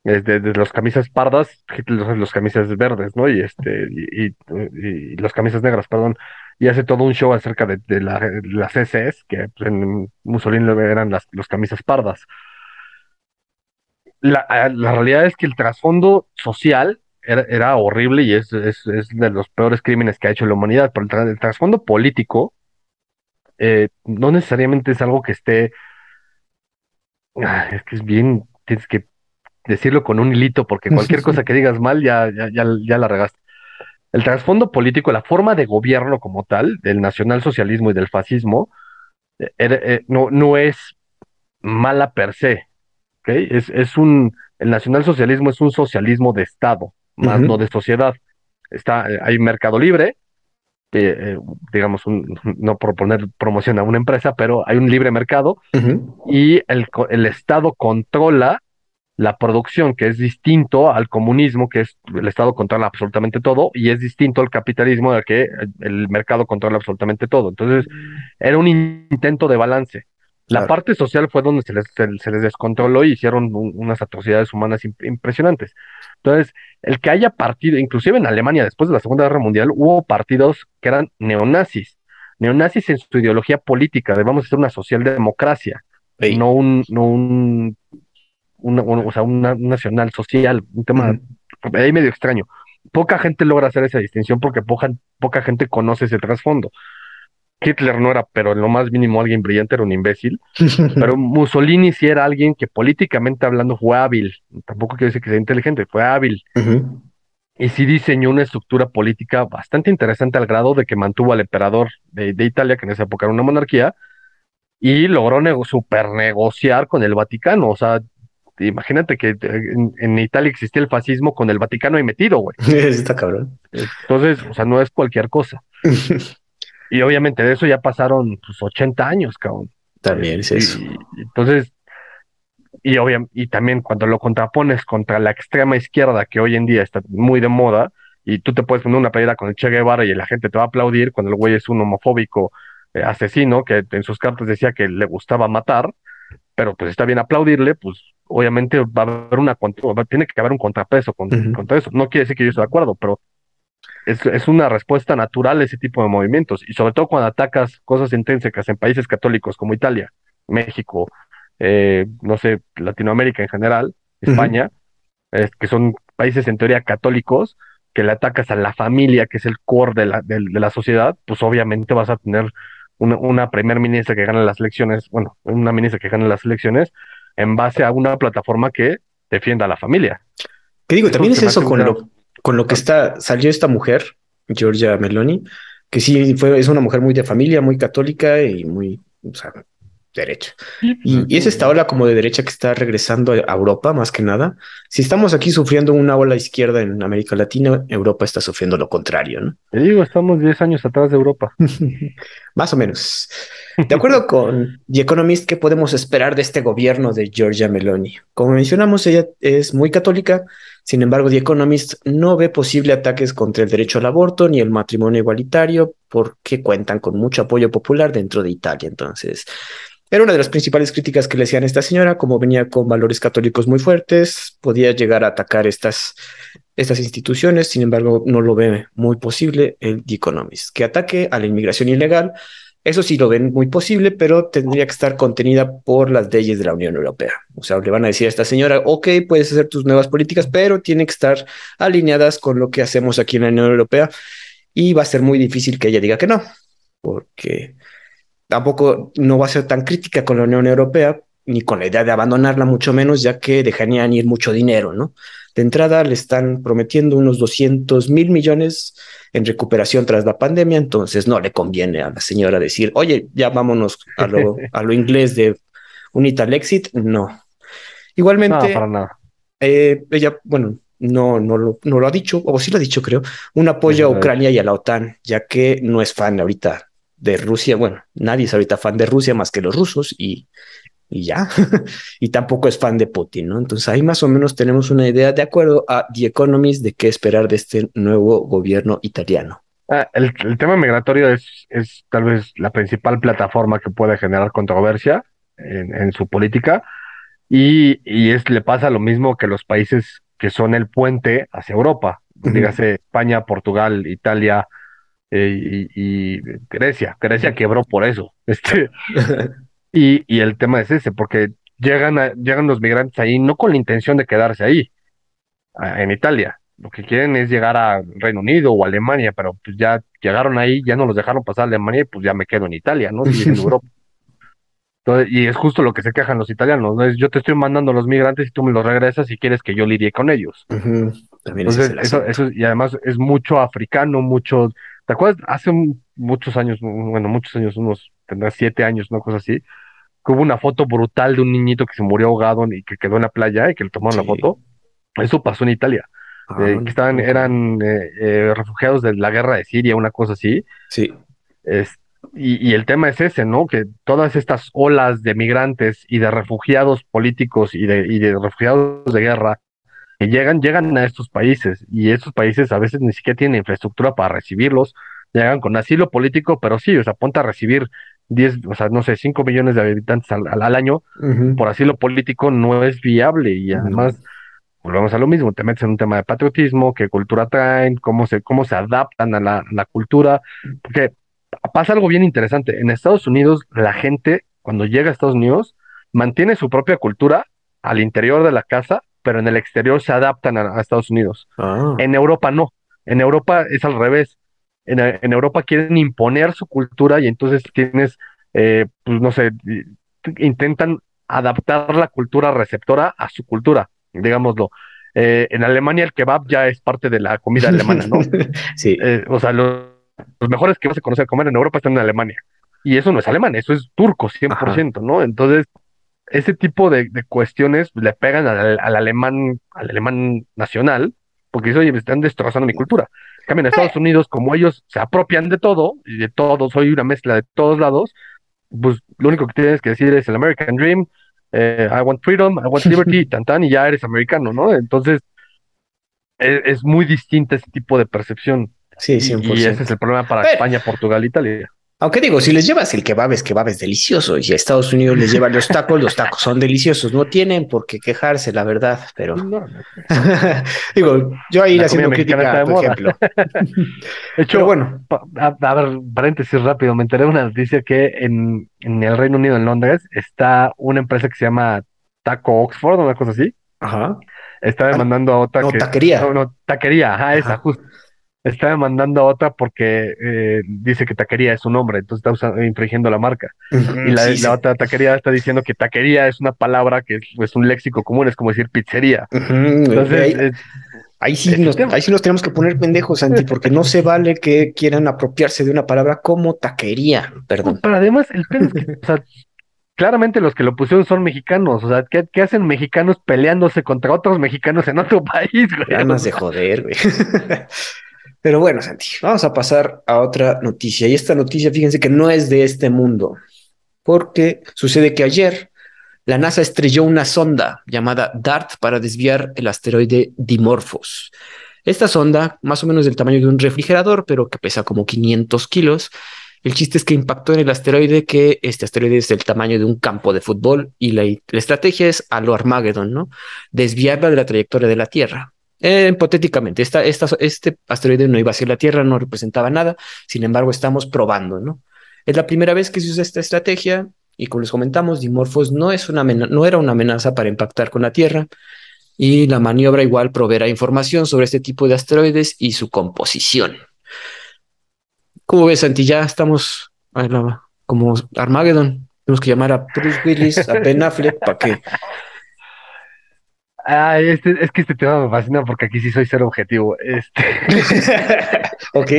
Desde, desde las camisas pardas, Hitler los camisas verdes, ¿no? Y este, y, y, las camisas negras, perdón y hace todo un show acerca de, las SS, que pues, en Mussolini eran las los camisas pardas. La, realidad es que el trasfondo social era, horrible y es, es, de los peores crímenes que ha hecho la humanidad, pero el, trasfondo político eh, no necesariamente es algo que esté... Ah, es que es bien, tienes que decirlo con un hilito, porque cualquier cosa que digas mal ya, ya, ya, ya la regaste el trasfondo político, la forma de gobierno como tal, del nacionalsocialismo y del fascismo, eh, eh, no, no es mala per se. ¿okay? Es, es un, el nacionalsocialismo es un socialismo de Estado, más no de sociedad. Está, eh, hay mercado libre, digamos, [LAUGHS] no por poner promoción a una empresa, pero hay un libre mercado y el, el Estado controla la producción, que es distinto al comunismo, que es el Estado controla absolutamente todo, y es distinto al capitalismo, de que el mercado controla absolutamente todo. Entonces, era un intento de balance. La parte social fue donde se les, se, les descontroló y hicieron unas atrocidades humanas impresionantes. Entonces, el que haya partido, inclusive en Alemania, después de la Segunda Guerra Mundial, hubo partidos que eran neonazis. Neonazis en su ideología política, de vamos a hacer una socialdemocracia, no un, no un una, o sea, un nacional social, un tema ahí medio extraño. Poca gente logra hacer esa distinción porque poca, poca gente conoce ese trasfondo. Hitler no era, pero en lo más mínimo alguien brillante, era un imbécil. [LAUGHS] pero Mussolini sí era alguien que políticamente hablando fue hábil. Tampoco quiero decir que sea inteligente, fue hábil. y sí diseñó una estructura política bastante interesante al grado de que mantuvo al emperador de, Italia, que en esa época era una monarquía, y logró super negociar con el Vaticano. O sea, imagínate que en, Italia existía el fascismo con el Vaticano ahí metido, güey. [LAUGHS] Está cabrón. Entonces, o sea, no es cualquier cosa. [LAUGHS] y obviamente de eso ya pasaron pues 80 años, cabrón. También es eso. entonces, y, obviamente, y también cuando lo contrapones contra la extrema izquierda, que hoy en día está muy de moda, y tú te puedes poner una playera con el Che Guevara y la gente te va a aplaudir cuando el güey es un homofóbico eh, asesino que en sus cartas decía que le gustaba matar, pero pues está bien aplaudirle, pues obviamente va a haber una tiene que haber un contrapeso contra eso. No quiere decir que yo esté de acuerdo, pero es, es, una respuesta natural a ese tipo de movimientos. Y sobre todo cuando atacas cosas intrínsecas en países católicos como Italia, México, eh, no sé, Latinoamérica en general, España, que son países en teoría católicos, que le atacas a la familia, que es el core de la, de, la sociedad, pues obviamente vas a tener una, una primer ministra que gane las elecciones, bueno, una ministra que gane las elecciones en base a una plataforma que defienda a la familia. ¿Qué digo? También es eso con lo, con lo que está, salió esta mujer, Georgia Meloni, que sí fue, es una mujer muy de familia, muy católica y muy, o sea, derecha. Y, es esta ola como de derecha que está regresando a Europa, más que nada. Si estamos aquí sufriendo una ola izquierda en América Latina, Europa está sufriendo lo contrario, ¿no? Te digo, estamos 10 años atrás de Europa. [LAUGHS] más o menos. De acuerdo con The Economist, ¿qué podemos esperar de este gobierno de Giorgia Meloni? Como mencionamos, ella es muy católica, sin embargo, The Economist no ve posible ataques contra el derecho al aborto ni el matrimonio igualitario porque cuentan con mucho apoyo popular dentro de Italia. Entonces, era una de las principales críticas que le hacían a esta señora, como venía con valores católicos muy fuertes, podía llegar a atacar estas, estas instituciones, sin embargo, no lo ve muy posible el The Economist. Que ataque a la inmigración ilegal, eso sí lo ven muy posible, pero tendría que estar contenida por las leyes de la Unión Europea. O sea, le van a decir a esta señora, ok, puedes hacer tus nuevas políticas, pero tienen que estar alineadas con lo que hacemos aquí en la Unión Europea y va a ser muy difícil que ella diga que no, porque tampoco no va a ser tan crítica con la Unión Europea ni con la idea de abandonarla, mucho menos, ya que dejarían ir mucho dinero, ¿no? De entrada le están prometiendo unos 200 mil millones en recuperación tras la pandemia, entonces no le conviene a la señora decir, oye, ya vámonos a lo, [LAUGHS] a lo inglés de un Italexit, no. Igualmente, para nada. Eh, ella, bueno, no, no, lo, no lo ha dicho, o sí lo ha dicho, creo, un apoyo a Ucrania y a la OTAN, ya que no es fan ahorita de Rusia. Bueno, nadie es ahorita fan de Rusia más que los rusos y, y ya. [LAUGHS] y tampoco es fan de Putin, ¿no? Entonces ahí más o menos tenemos una idea de acuerdo a The Economist de qué esperar de este nuevo gobierno italiano. Ah, el, tema migratorio es, es tal vez la principal plataforma que puede generar controversia en, su política y, y, es, le pasa lo mismo que los países que son el puente hacia Europa, dígase España, Portugal, Italia, eh, y, Grecia. Grecia quebró por eso. Este, [LAUGHS] y, y el tema es ese, porque llegan, llegan los migrantes ahí no con la intención de quedarse ahí, en Italia. Lo que quieren es llegar a Reino Unido o Alemania, pero pues ya llegaron ahí, ya no los dejaron pasar a Alemania y pues ya me quedo en Italia, ¿no? Y en [LAUGHS] Europa. Entonces, y es justo lo que se quejan los italianos, ¿no? Es, yo te estoy mandando a los migrantes y tú me los regresas y quieres que yo lidie con ellos. Entonces, eso, eso, y además es mucho africano, mucho ¿Te acuerdas? Hace muchos años, bueno, muchos años, unos, tendrá siete años, una cosa así, que hubo una foto brutal de un niñito que se murió ahogado y que quedó en la playa y que le tomaron la foto. Eso pasó en Italia. Ah, eh, que estaban, eran eh, eh, refugiados de la guerra de Siria, una cosa así. Sí. y, y, el tema es ese, ¿no? Que todas estas olas de migrantes y de refugiados políticos y de, y de refugiados de guerra que llegan, llegan a estos países y estos países a veces ni siquiera tienen infraestructura para recibirlos, llegan con asilo político, pero sí, o sea, ponte a recibir 10, o sea, no sé, 5 millones de habitantes al, al, año por asilo político no es viable y además volvemos a lo mismo, te metes en un tema de patriotismo, qué cultura traen, cómo se, cómo se adaptan a la, la cultura, porque pasa algo bien interesante, en Estados Unidos la gente cuando llega a Estados Unidos mantiene su propia cultura al interior de la casa pero en el exterior se adaptan a, Estados Unidos. Ah. En Europa no. En Europa es al revés. En, Europa quieren imponer su cultura y entonces tienes, eh, pues no sé, intentan adaptar la cultura receptora a su cultura, digámoslo. Eh, en Alemania el kebab ya es parte de la comida alemana, ¿no? [LAUGHS] sí. Eh, o sea, los, mejores que vas a conocer comer en Europa están en Alemania. Y eso no es alemán, eso es turco, 100%, ¿no? Entonces, ese tipo de, cuestiones le pegan al, alemán, al alemán nacional, porque eso, oye, me están destrozando mi cultura. Cambio en Estados Unidos, como ellos se apropian de todo, y de todo, soy una mezcla de todos lados, pues lo único que tienes que decir es el American Dream, eh, I want freedom, I want [LAUGHS] liberty, tan tan, y ya eres americano, ¿no? Entonces, es, es muy distinta ese tipo de percepción. Sí, 100%. Y ese es el problema para España, Portugal, Italia. Aunque digo, si les llevas el kebab, es kebab es delicioso. Y a Estados Unidos les llevan los tacos, los tacos son deliciosos. No tienen por qué quejarse, la verdad, pero. [LAUGHS] digo, yo ahí haciendo crítica tu ejemplo. de hecho, bueno. A, ver, paréntesis rápido, me enteré de una noticia que en, en, el Reino Unido, en Londres, está una empresa que se llama Taco Oxford, una cosa así. Ajá. Está demandando a otra no, que. Taquería. No, no, taquería, ajá, esa, justo está demandando a otra porque eh, dice que taquería es un nombre, entonces está usando, infringiendo la marca. y la, otra taquería está diciendo que taquería es una palabra que es, un léxico común, es como decir pizzería. Entonces, ahí, sí nos, ahí sí nos tenemos que poner pendejos, Santi, porque no se vale que quieran apropiarse de una palabra como taquería, perdón. pero además, el es que, o sea, claramente los que lo pusieron son mexicanos. O sea, ¿qué, hacen mexicanos peleándose contra otros mexicanos en otro país, güey? Ganas de joder, güey. [LAUGHS] Pero bueno, Santi, vamos a pasar a otra noticia. Y esta noticia, fíjense que no es de este mundo, porque sucede que ayer la NASA estrelló una sonda llamada DART para desviar el asteroide Dimorphos. Esta sonda, más o menos del tamaño de un refrigerador, pero que pesa como 500 kilos, el chiste es que impactó en el asteroide, que este asteroide es del tamaño de un campo de fútbol y la, estrategia es a lo Armageddon, ¿no? Desviarla de la trayectoria de la Tierra. Eh, hipotéticamente, este asteroide no iba a ser la Tierra, no representaba nada, sin embargo, estamos probando, ¿no? Es la primera vez que se usa esta estrategia y como les comentamos, Dimorphos no, es una no era una amenaza para impactar con la Tierra y la maniobra igual proveerá información sobre este tipo de asteroides y su composición. ¿Cómo ves, Santi? Ya estamos como Armageddon. Tenemos que llamar a Bruce Willis, a Ben Affleck, para que este, es que este tema me fascina porque aquí sí soy ser objetivo. Este. [LAUGHS] ok.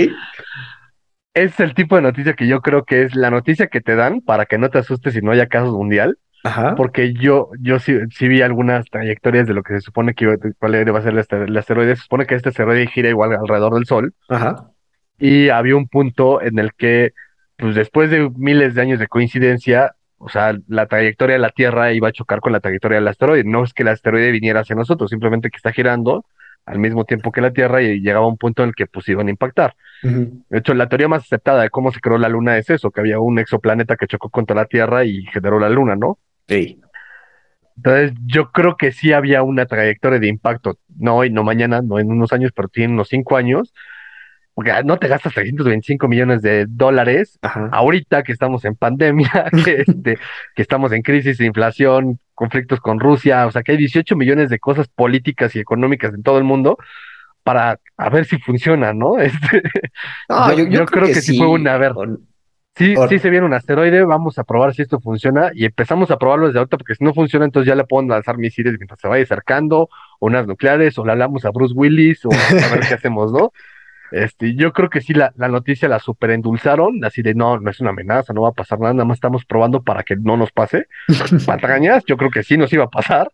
Es el tipo de noticia que yo creo que es la noticia que te dan para que no te asustes si no haya casos mundial. Ajá. Porque yo, yo sí, sí, vi algunas trayectorias de lo que se supone que iba, cuál a ser el, asteroide. Se supone que este asteroide gira igual alrededor del Sol. Ajá. Y había un punto en el que, pues después de miles de años de coincidencia, o sea, la trayectoria de la Tierra iba a chocar con la trayectoria del asteroide. No es que el asteroide viniera hacia nosotros, simplemente que está girando al mismo tiempo que la Tierra y llegaba a un punto en el que pues iban a impactar. De hecho, la teoría más aceptada de cómo se creó la Luna es eso, que había un exoplaneta que chocó contra la Tierra y generó la Luna, ¿no? Sí. Entonces, yo creo que sí había una trayectoria de impacto, no hoy, no mañana, no en unos años, pero tiene unos cinco años, porque no te gastas 325 millones de dólares ahorita que estamos en pandemia, [LAUGHS] que, este, que estamos en crisis de inflación, conflictos con Rusia, o sea que hay 18 millones de cosas políticas y económicas en todo el mundo para a ver si funciona, ¿no? [LAUGHS] Este, yo, creo, que, sí fue una, a ver, sí, sí se viene un asteroide, vamos a probar si esto funciona y empezamos a probarlo desde ahorita porque si no funciona entonces ya le pueden lanzar misiles mientras se vaya acercando, o unas nucleares, o le hablamos a Bruce Willis, o a ver qué [LAUGHS] hacemos, ¿no? Este, yo creo que sí, la, la noticia la superendulzaron, así de no, no es una amenaza, no va a pasar nada, nada más estamos probando para que no nos pase. [LAUGHS] Patrañas, yo creo que sí nos iba a pasar.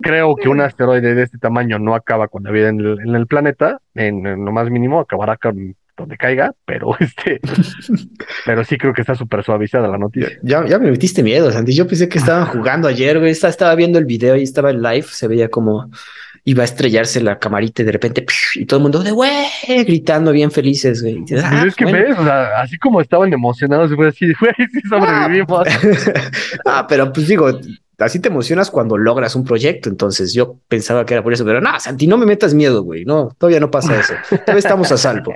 Creo que un asteroide de este tamaño no acaba con la vida en el, en el planeta, en, lo más mínimo, acabará con donde caiga, pero [LAUGHS] este, pero sí creo que está súper suavizada la noticia. Ya, ya me metiste miedo, Santi. Yo pensé que estaban jugando ayer, güey. Estaba viendo el video y estaba en live, se veía como iba a estrellarse la camarita y de repente y todo el mundo de güey gritando bien felices, güey. Ah, es que ves, o sea, así como estaban emocionados, fue así, [LAUGHS] güey, sí sobrevivimos. [LAUGHS] ah, pero pues digo, así te emocionas cuando logras un proyecto. Entonces yo pensaba que era por eso, pero no, Santi, no me metas miedo, güey. No, todavía no pasa eso. Todavía estamos a salvo.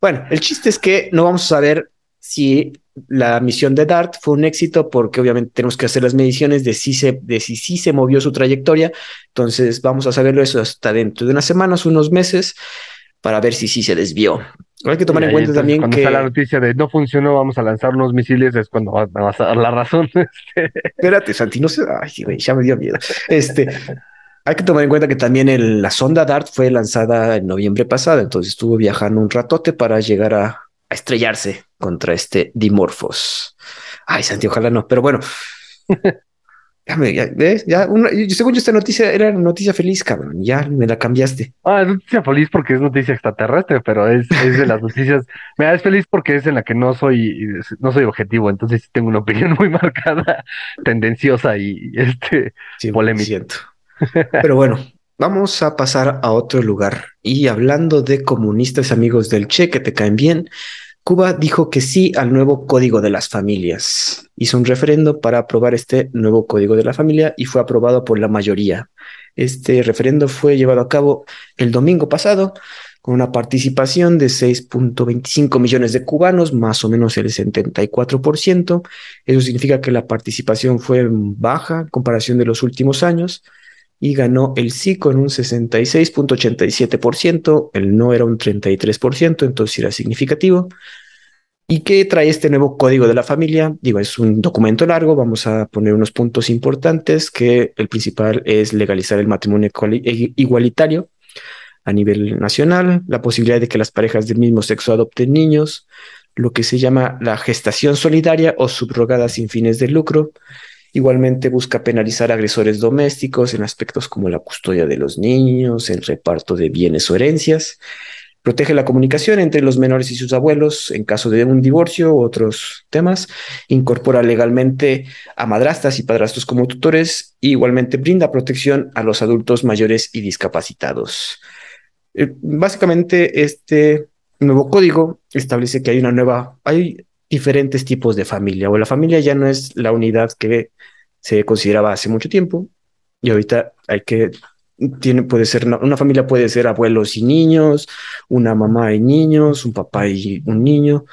Bueno, el chiste es que no vamos a saber si la misión de DART fue un éxito porque obviamente tenemos que hacer las mediciones de si se, de si, si se movió su trayectoria. Entonces vamos a saberlo eso hasta dentro de unas semanas, unos meses, para ver si sí se desvió. Hay que tomar en cuenta también cuando que... Cuando está la noticia de no funcionó, vamos a lanzar unos misiles, es cuando vas a dar la razón. [LAUGHS] Espérate, Santi, no sé... Ay, güey, ya me dio miedo. Este... Hay que tomar en cuenta que también la sonda DART fue lanzada en noviembre pasado, entonces estuvo viajando un ratote para llegar a, a estrellarse contra este Dimorphos. Ay, Santi, ojalá no, pero bueno. [LAUGHS] Ya, ¿ves? Ya, según yo, esta noticia era noticia feliz, cabrón. Ya me la cambiaste. Ah, es noticia feliz porque es noticia extraterrestre, pero es, es de las [LAUGHS] noticias. me es feliz porque es en la que no soy, no soy objetivo, entonces tengo una opinión [LAUGHS] muy marcada, tendenciosa y este sí, polémica. Pero bueno, vamos a pasar a otro lugar. Y hablando de comunistas amigos del Che que te caen bien, Cuba dijo que sí al nuevo Código de las Familias. Hizo un referendo para aprobar este nuevo Código de la Familia y fue aprobado por la mayoría. Este referendo fue llevado a cabo el domingo pasado con una participación de 6.25 millones de cubanos, más o menos el 74%. Eso significa que la participación fue baja en comparación de los últimos años y ganó el sí con un 66.87%, el no era un 33%, entonces era significativo. ¿Y qué trae este nuevo código de la familia? Digo, es un documento largo, vamos a poner unos puntos importantes, que el principal es legalizar el matrimonio e-, igualitario a nivel nacional, la posibilidad de que las parejas del mismo sexo adopten niños, lo que se llama la gestación solidaria o subrogada sin fines de lucro, Igualmente busca penalizar agresores domésticos en aspectos como la custodia de los niños, el reparto de bienes o herencias. Protege la comunicación entre los menores y sus abuelos en caso de un divorcio u otros temas. Incorpora legalmente a madrastas y padrastros como tutores. E igualmente brinda protección a los adultos mayores y discapacitados. Eh, básicamente, este nuevo código establece que hay una nueva, hay diferentes tipos de familia, o la familia ya no es la unidad que se consideraba hace mucho tiempo, y ahorita hay que, tiene, puede ser, una, familia puede ser abuelos y niños, una mamá y niños, un papá y un niño.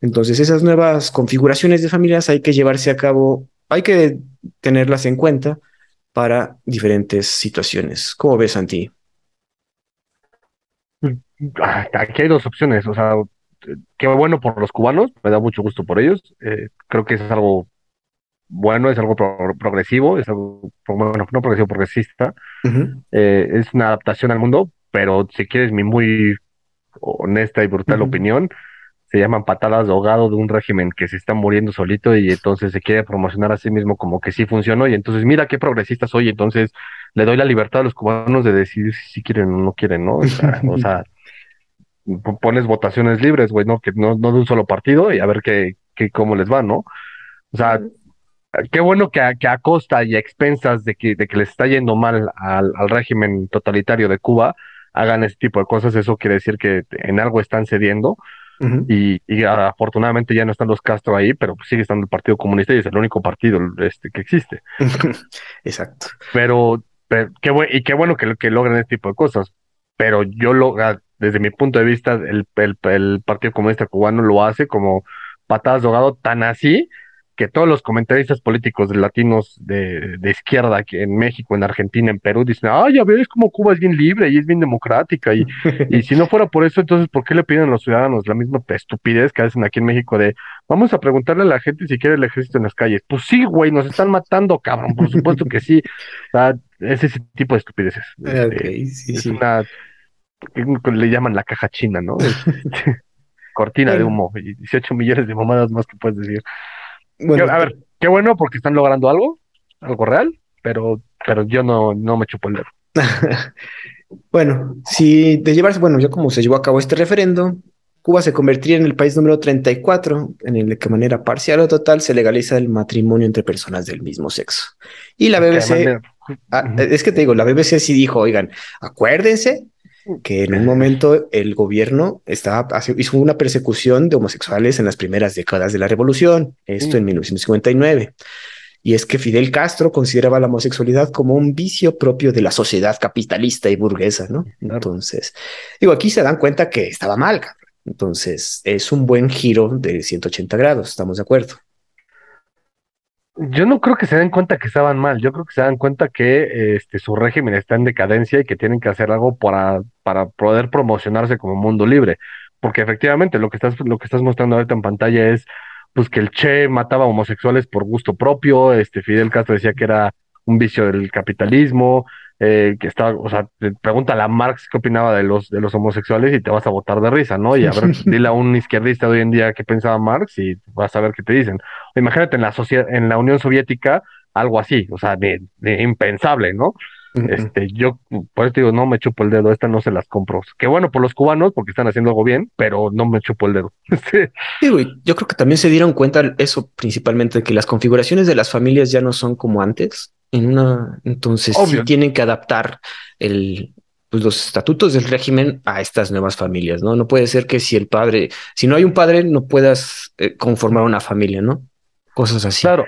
Entonces, esas nuevas configuraciones de familias hay que llevarse a cabo, hay que tenerlas en cuenta para diferentes situaciones. ¿Cómo ves, Santi? Aquí hay dos opciones, o sea, qué bueno por los cubanos, me da mucho gusto por ellos. Eh, creo que es algo bueno, es algo progresivo, es algo, bueno, no progresivo, progresista. Eh, es una adaptación al mundo, pero si quieres mi muy honesta y brutal opinión, se llaman patadas de ahogado de un régimen que se está muriendo solito y entonces se quiere promocionar a sí mismo como que sí funcionó y entonces mira qué progresista soy, entonces le doy la libertad a los cubanos de decidir si quieren o no quieren, ¿no? o sea [LAUGHS] pones votaciones libres, güey, ¿no? Que no, no de un solo partido y a ver qué, qué, cómo les va, ¿no? O sea, qué bueno que a, que a costa y a expensas de que, de que les está yendo mal al, al régimen totalitario de Cuba, hagan ese tipo de cosas, eso quiere decir que en algo están cediendo. y, y, afortunadamente ya no están los Castro ahí, pero sigue estando el Partido Comunista y es el único partido este, que existe. [LAUGHS] Exacto. Pero, pero qué y qué bueno que, que logren este tipo de cosas. Pero yo lo, desde mi punto de vista, el, el, Partido Comunista Cubano lo hace como patadas de ahogado tan así que todos los comentaristas políticos latinos de, de, izquierda aquí en México, en Argentina, en Perú, dicen, ah, ya ves como Cuba es bien libre y es bien democrática. Y, [LAUGHS] y si no fuera por eso, entonces, ¿por qué le piden a los ciudadanos la misma estupidez que hacen aquí en México de, vamos a preguntarle a la gente si quiere el ejército en las calles? Pues sí, güey, nos están matando, cabrón, por supuesto que sí. es ese tipo de estupideces. [LAUGHS] Este, es una le llaman la caja china, ¿no? [LAUGHS] Cortina de humo y 18 millones de mamadas más que puedes decir. Bueno, a ver, qué bueno porque están logrando algo, algo real, pero, pero yo no, no me chupo el dedo. [LAUGHS] bueno, si de llevarse, bueno, ya como se llevó a cabo este referendo, Cuba se convertiría en el país número 34 en el que de manera parcial o total se legaliza el matrimonio entre personas del mismo sexo. Y la BBC, ah, es que te digo, la BBC sí dijo, oigan, acuérdense que en un momento el gobierno estaba, hizo una persecución de homosexuales en las primeras décadas de la revolución, esto en 1959. Y es que Fidel Castro consideraba la homosexualidad como un vicio propio de la sociedad capitalista y burguesa, ¿no? Entonces, digo, aquí se dan cuenta que estaba mal. Entonces, es un buen giro de 180 grados, ¿estamos de acuerdo? Yo no creo que se den cuenta que estaban mal, yo creo que se dan cuenta que este, su régimen está en decadencia y que tienen que hacer algo para, para poder promocionarse como mundo libre. Porque efectivamente lo que estás, lo que estás mostrando ahorita en pantalla es pues que el Che mataba homosexuales por gusto propio, este Fidel Castro decía que era un vicio del capitalismo, eh, que está, o sea, pregunta a Marx qué opinaba de los, de los homosexuales y te vas a botar de risa, ¿no? Y a ver, [LAUGHS] dile a un izquierdista de hoy en día qué pensaba Marx y vas a ver qué te dicen. Imagínate en la, en la Unión Soviética algo así, o sea, de, impensable, ¿no? Este, yo por eso digo, no me chupo el dedo, esta no se las compro. Qué bueno por los cubanos, porque están haciendo algo bien, pero no me chupo el dedo. [LAUGHS] sí, güey, yo creo que también se dieron cuenta eso principalmente, que las configuraciones de las familias ya no son como antes en una, entonces sí tienen que adaptar el, pues, los estatutos del régimen a estas nuevas familias, ¿no? No puede ser que si el padre, si no hay un padre, no puedas eh, conformar una familia, ¿no? Cosas así. Claro,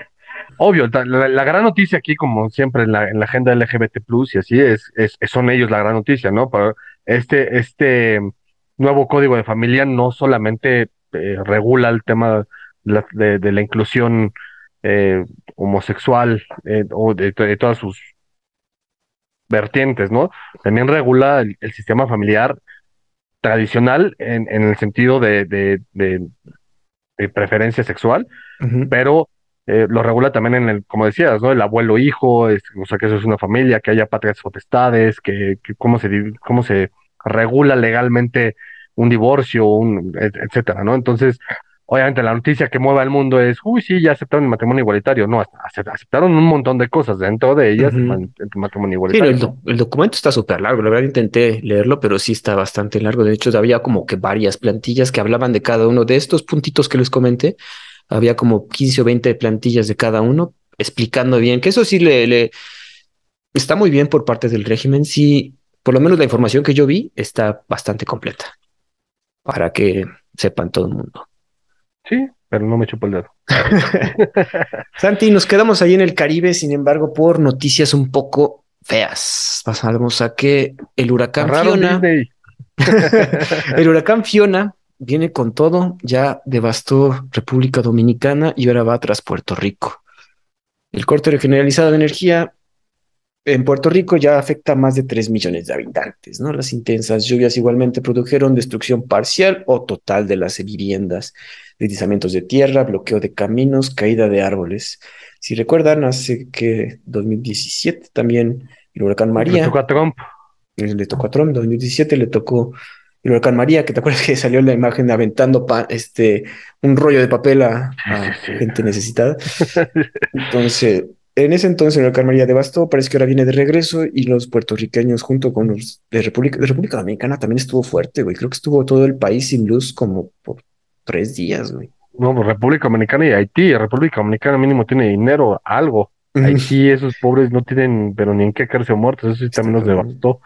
obvio, la, gran noticia aquí, como siempre en la, en la agenda LGBT y así, es, es, son ellos la gran noticia, ¿no? Para este, este nuevo código de familia no solamente eh, regula el tema de, de la inclusión eh, homosexual eh, o de, todas sus vertientes, ¿no? También regula el, sistema familiar tradicional en, el sentido de, de, preferencia sexual, pero eh, lo regula también en el, como decías, ¿no? El abuelo hijo, o sea, que eso es una familia, que haya patrias potestades, que, cómo se cómo se regula legalmente un divorcio, un etcétera, ¿no? Entonces, obviamente la noticia que mueve al mundo es, uy, sí, ya aceptaron el matrimonio igualitario. No, aceptaron un montón de cosas, dentro de ellas el, matrimonio igualitario. Sí, el, documento está súper largo, la verdad intenté leerlo, pero sí está bastante largo. De hecho, había como que varias plantillas que hablaban de cada uno de estos puntitos que les comenté. Había como 15 o 20 plantillas de cada uno, explicando bien, que eso sí le, le está muy bien por parte del régimen. Sí, por lo menos la información que yo vi está bastante completa para que sepan todo el mundo. Sí, pero no me chupo el dedo. [LAUGHS] Santi, nos quedamos ahí en el Caribe, sin embargo, por noticias un poco feas. Pasamos a que el huracán Fiona. [LAUGHS] el huracán Fiona viene con todo, ya devastó República Dominicana y ahora va tras Puerto Rico. El corte generalizado de energía en Puerto Rico ya afecta a más de 3 millones de habitantes, ¿no? Las intensas lluvias igualmente produjeron destrucción parcial o total de las viviendas, deslizamientos de tierra, bloqueo de caminos, caída de árboles. Si recuerdan, hace que 2017 también el huracán María. Le tocó a Trump. Le tocó a Trump, en 2017 le tocó el huracán María, que te acuerdas que [LAUGHS] salió la imagen aventando este, un rollo de papel a, gente necesitada. [LAUGHS] Entonces, en ese entonces el huracán María devastó, parece que ahora viene de regreso y los puertorriqueños junto con los de República, de República Dominicana también estuvo fuerte, güey. Creo que estuvo todo el país sin luz como por tres días, güey. No, pues República Dominicana y Haití. República Dominicana mínimo tiene dinero, algo. Haití, esos pobres no tienen, pero ni en qué caerse muertos. Eso sí también los devastó.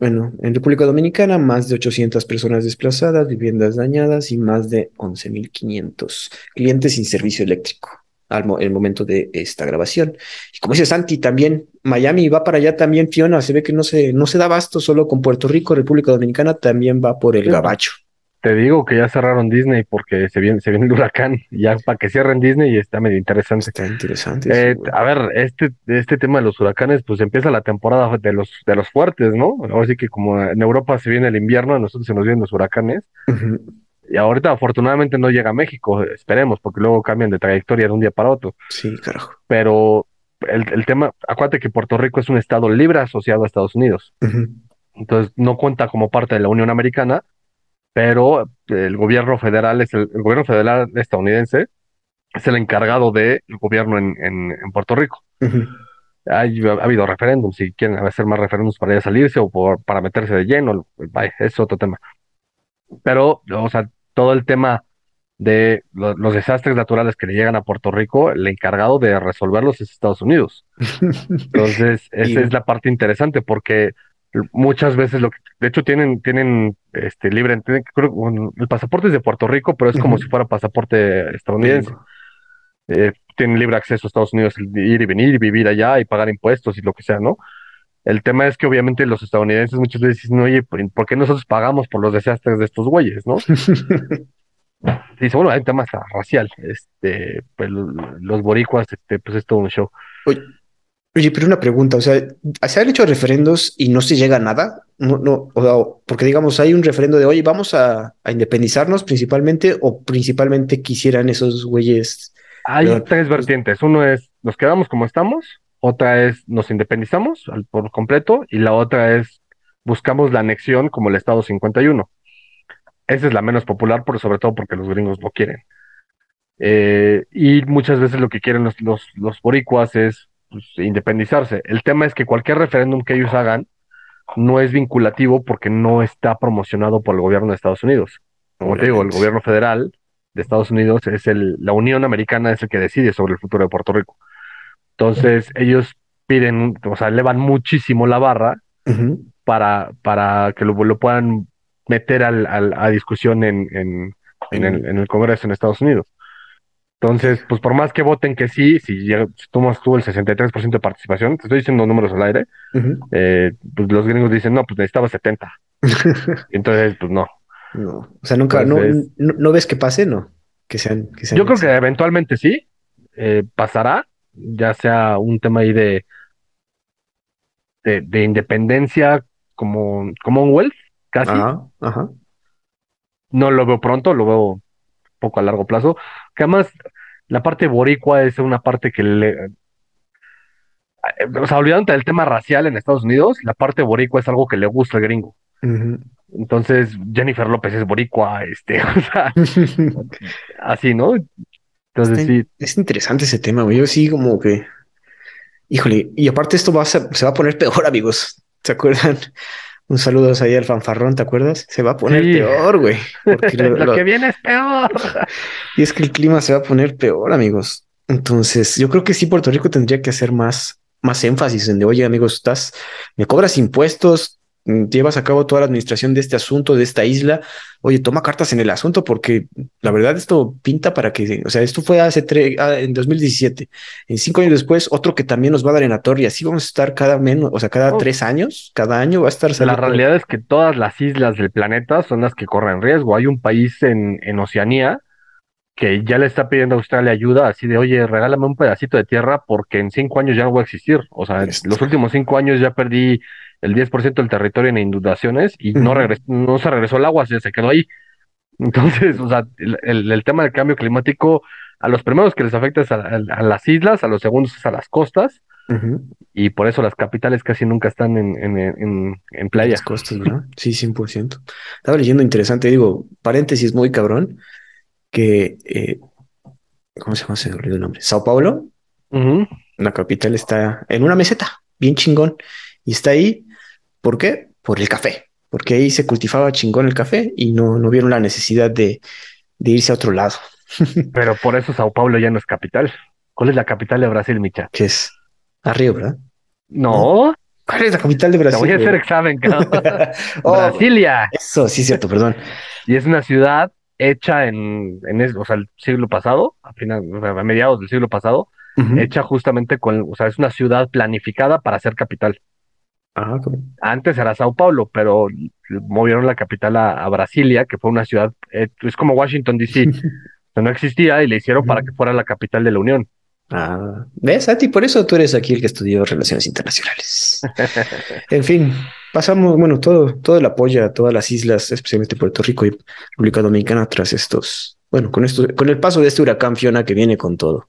Bueno, en República Dominicana, más de 800 personas desplazadas, viviendas dañadas y más de 11.500 clientes sin servicio eléctrico al el momento de esta grabación. Y como dice Santi, también Miami va para allá también, Fiona, se ve que no se, no se da basto solo con Puerto Rico, República Dominicana también va por el gabacho. Te digo que ya cerraron Disney porque se viene, se viene el huracán, [LAUGHS] ya para que cierren Disney y está medio interesante. Está interesante. Eh, a ver, este, este tema de los huracanes, pues empieza la temporada de los, de los fuertes, ¿no? Ahora sí que como en Europa se viene el invierno, a nosotros se nos vienen los huracanes. Y ahorita afortunadamente no llega a México, esperemos, porque luego cambian de trayectoria de un día para otro. Sí, carajo. Pero el, el tema, acuérdate que Puerto Rico es un estado libre asociado a Estados Unidos. Entonces no cuenta como parte de la Unión Americana, pero el gobierno federal es el, gobierno federal estadounidense es el encargado del gobierno en, en, Puerto Rico. ha, habido referéndums, si quieren hacer más referéndums para ya salirse o por, para meterse de lleno, es otro tema. Pero, o sea, todo el tema de los desastres naturales que le llegan a Puerto Rico, el encargado de resolverlos es Estados Unidos. [LAUGHS] Entonces, esa es la parte interesante porque muchas veces lo que, de hecho tienen, tienen este libre, el pasaporte es de Puerto Rico, pero es como si fuera pasaporte estadounidense. Eh, tienen libre acceso a Estados Unidos, ir y venir y vivir allá y pagar impuestos y lo que sea, ¿no? El tema es que obviamente los estadounidenses muchas veces dicen, oye, ¿por qué nosotros pagamos por los desastres de estos güeyes, no? [LAUGHS] Dice, bueno, hay un tema racial, este, pues los boricuas, este, pues es todo un show. Oye, pero una pregunta, o sea, ¿se han hecho referendos y no se llega a nada? No, no, o porque digamos, hay un referendo de, oye, vamos a, independizarnos principalmente, o principalmente quisieran esos güeyes. Hay tres vertientes. Uno es nos quedamos como estamos, otra es nos independizamos por completo y la otra es buscamos la anexión como el Estado 51. Esa es la menos popular, pero sobre todo porque los gringos no quieren. Eh, y muchas veces lo que quieren los, los, boricuas es pues, independizarse. El tema es que cualquier referéndum que ellos hagan no es vinculativo porque no está promocionado por el gobierno de Estados Unidos. Como te digo, el gobierno federal de Estados Unidos es el, la Unión Americana es el que decide sobre el futuro de Puerto Rico. Entonces, ellos piden, o sea, elevan muchísimo la barra para, para que lo, lo puedan meter al, a discusión en, en, el, en, el, Congreso en Estados Unidos. Entonces, pues por más que voten que sí, si, tomas tú el 63% de participación, te estoy diciendo números al aire, eh, pues los gringos dicen, no, pues necesitaba 70. [LAUGHS] Entonces, pues no. No, o sea, nunca, no, no, ves que pase, ¿no? Que sean, que sean Yo creo que eventualmente sí, eh, pasará, ya sea un tema ahí de, de, de independencia como Commonwealth, casi. Ajá, No lo veo pronto, lo veo poco a largo plazo. Que además, la parte boricua es una parte que le. O sea, olvidándote del tema racial en Estados Unidos, la parte boricua es algo que le gusta al gringo. Entonces, Jennifer López es boricua, este, [LAUGHS] o sea, así, ¿no? Entonces, sí. Es interesante ese tema, güey. Yo sí, como que. Híjole, y aparte esto va a se va a poner peor, [LAUGHS] amigos. ¿Se acuerdan? Un saludo ahí al fanfarrón, ¿te acuerdas? Se va a poner peor, güey. [LAUGHS] Lo, que viene es peor. [LAUGHS] Y es que el clima se va a poner peor, amigos. Entonces, yo creo que sí, Puerto Rico tendría que hacer más, más énfasis en de, oye, amigos, estás, me cobras impuestos, llevas a cabo toda la administración de este asunto, de esta isla, oye, toma cartas en el asunto porque la verdad esto pinta para que, o sea, esto fue hace tres, ah, en 2017, en cinco años después, otro que también nos va a dar en la torre y así vamos a estar cada menos, o sea, cada oh. tres años, cada año va a estar saliendo. La realidad es que todas las islas del planeta son las que corren riesgo. Hay un país en, en Oceanía que ya le está pidiendo a Australia ayuda, así de, oye, regálame un pedacito de tierra porque en cinco años ya no voy a existir. O sea, en los últimos cinco años ya perdí el 10% del territorio en inundaciones y no, no se regresó el agua, se quedó ahí. [LAUGHS] Entonces, o sea, el, el, tema del cambio climático, a los primeros que les afecta es a, las islas, a los segundos es a las costas, y por eso las capitales casi nunca están en, en, en, en playas. costas, ¿verdad? Sí, 100%. Estaba leyendo interesante, digo, paréntesis muy cabrón, que, eh, ¿cómo se llama? Se me el nombre. Sao Paulo, la capital está en una meseta, bien chingón, y está ahí ¿Por qué? Por el café, porque ahí se cultivaba chingón el café y no, no vieron la necesidad de, irse a otro lado. [LAUGHS] Pero por eso Sao Paulo ya no es capital. ¿Cuál es la capital de Brasil, Micha? Que es Río, ¿verdad? No. ¿Cuál es la capital de Brasil? voy a hacer examen, [LAUGHS] oh, Brasilia. Eso, sí, cierto, perdón. y es una ciudad hecha en, en el, o sea, el siglo pasado, a, final, a mediados del siglo pasado, hecha justamente con, o sea, es una ciudad planificada para ser capital. Antes era Sao Paulo, pero movieron la capital a, Brasilia, que fue una ciudad, eh, es como Washington, D.C., [LAUGHS] no existía y le hicieron para que fuera la capital de la Unión. Ah, ¿ves, ti Por eso tú eres aquí el que estudió Relaciones Internacionales. [LAUGHS] en fin, pasamos, bueno, todo, todo el apoyo a todas las islas, especialmente Puerto Rico y República Dominicana, tras estos, bueno, con esto, con el paso de este huracán Fiona que viene con todo.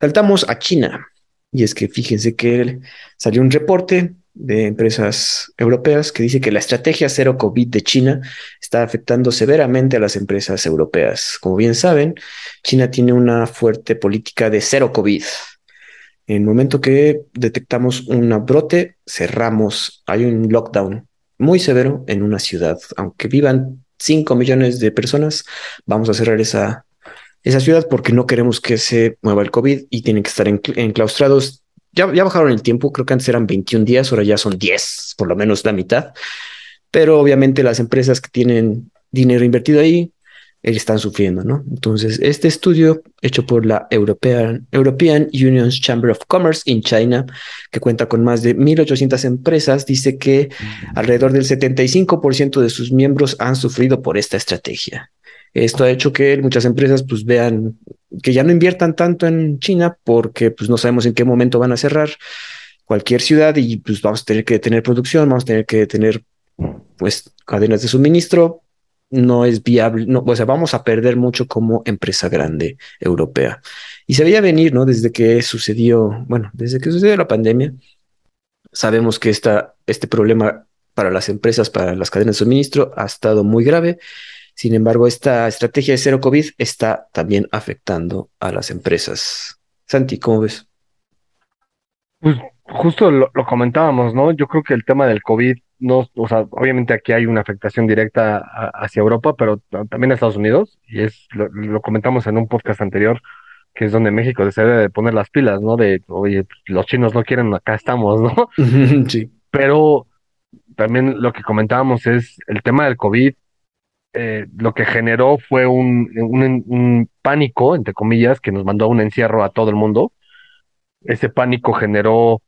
Saltamos a China. Y es que fíjense que salió un reporte de empresas europeas que dice que la estrategia cero COVID de China está afectando severamente a las empresas europeas. Como bien saben, China tiene una fuerte política de cero COVID. En el momento que detectamos un brote, cerramos. Hay un lockdown muy severo en una ciudad. Aunque vivan 5 millones de personas, vamos a cerrar esa, esa ciudad porque no queremos que se mueva el COVID y tienen que estar enclaustrados ya, bajaron el tiempo, creo que antes eran 21 días, ahora ya son 10, por lo menos la mitad. Pero obviamente las empresas que tienen dinero invertido ahí están sufriendo, ¿no? Entonces, este estudio hecho por la European, European Union's Chamber of Commerce in China, que cuenta con más de 1.800 empresas, dice que alrededor del 75% de sus miembros han sufrido por esta estrategia. Esto ha hecho que muchas empresas pues vean que ya no inviertan tanto en China porque pues no sabemos en qué momento van a cerrar cualquier ciudad y pues vamos a tener que tener producción, vamos a tener que tener pues cadenas de suministro, no es viable, no, o sea, vamos a perder mucho como empresa grande europea. Y se veía venir, ¿no? Desde que sucedió, bueno, desde que sucedió la pandemia, sabemos que esta, este problema para las empresas, para las cadenas de suministro, ha estado muy grave. Sin embargo, esta estrategia de cero COVID está también afectando a las empresas. Santi, ¿cómo ves? Pues justo lo, comentábamos, ¿no? Yo creo que el tema del COVID, no, o sea, obviamente aquí hay una afectación directa hacia Europa, pero también a Estados Unidos, y es, lo, comentamos en un podcast anterior, que es donde México se debe de poner las pilas, ¿no? De, oye, los chinos no quieren, acá estamos, ¿no? [LAUGHS] Sí. Pero también lo que comentábamos es el tema del COVID, eh, lo que generó fue un, un, pánico, entre comillas, que nos mandó a un encierro a todo el mundo. Ese pánico generó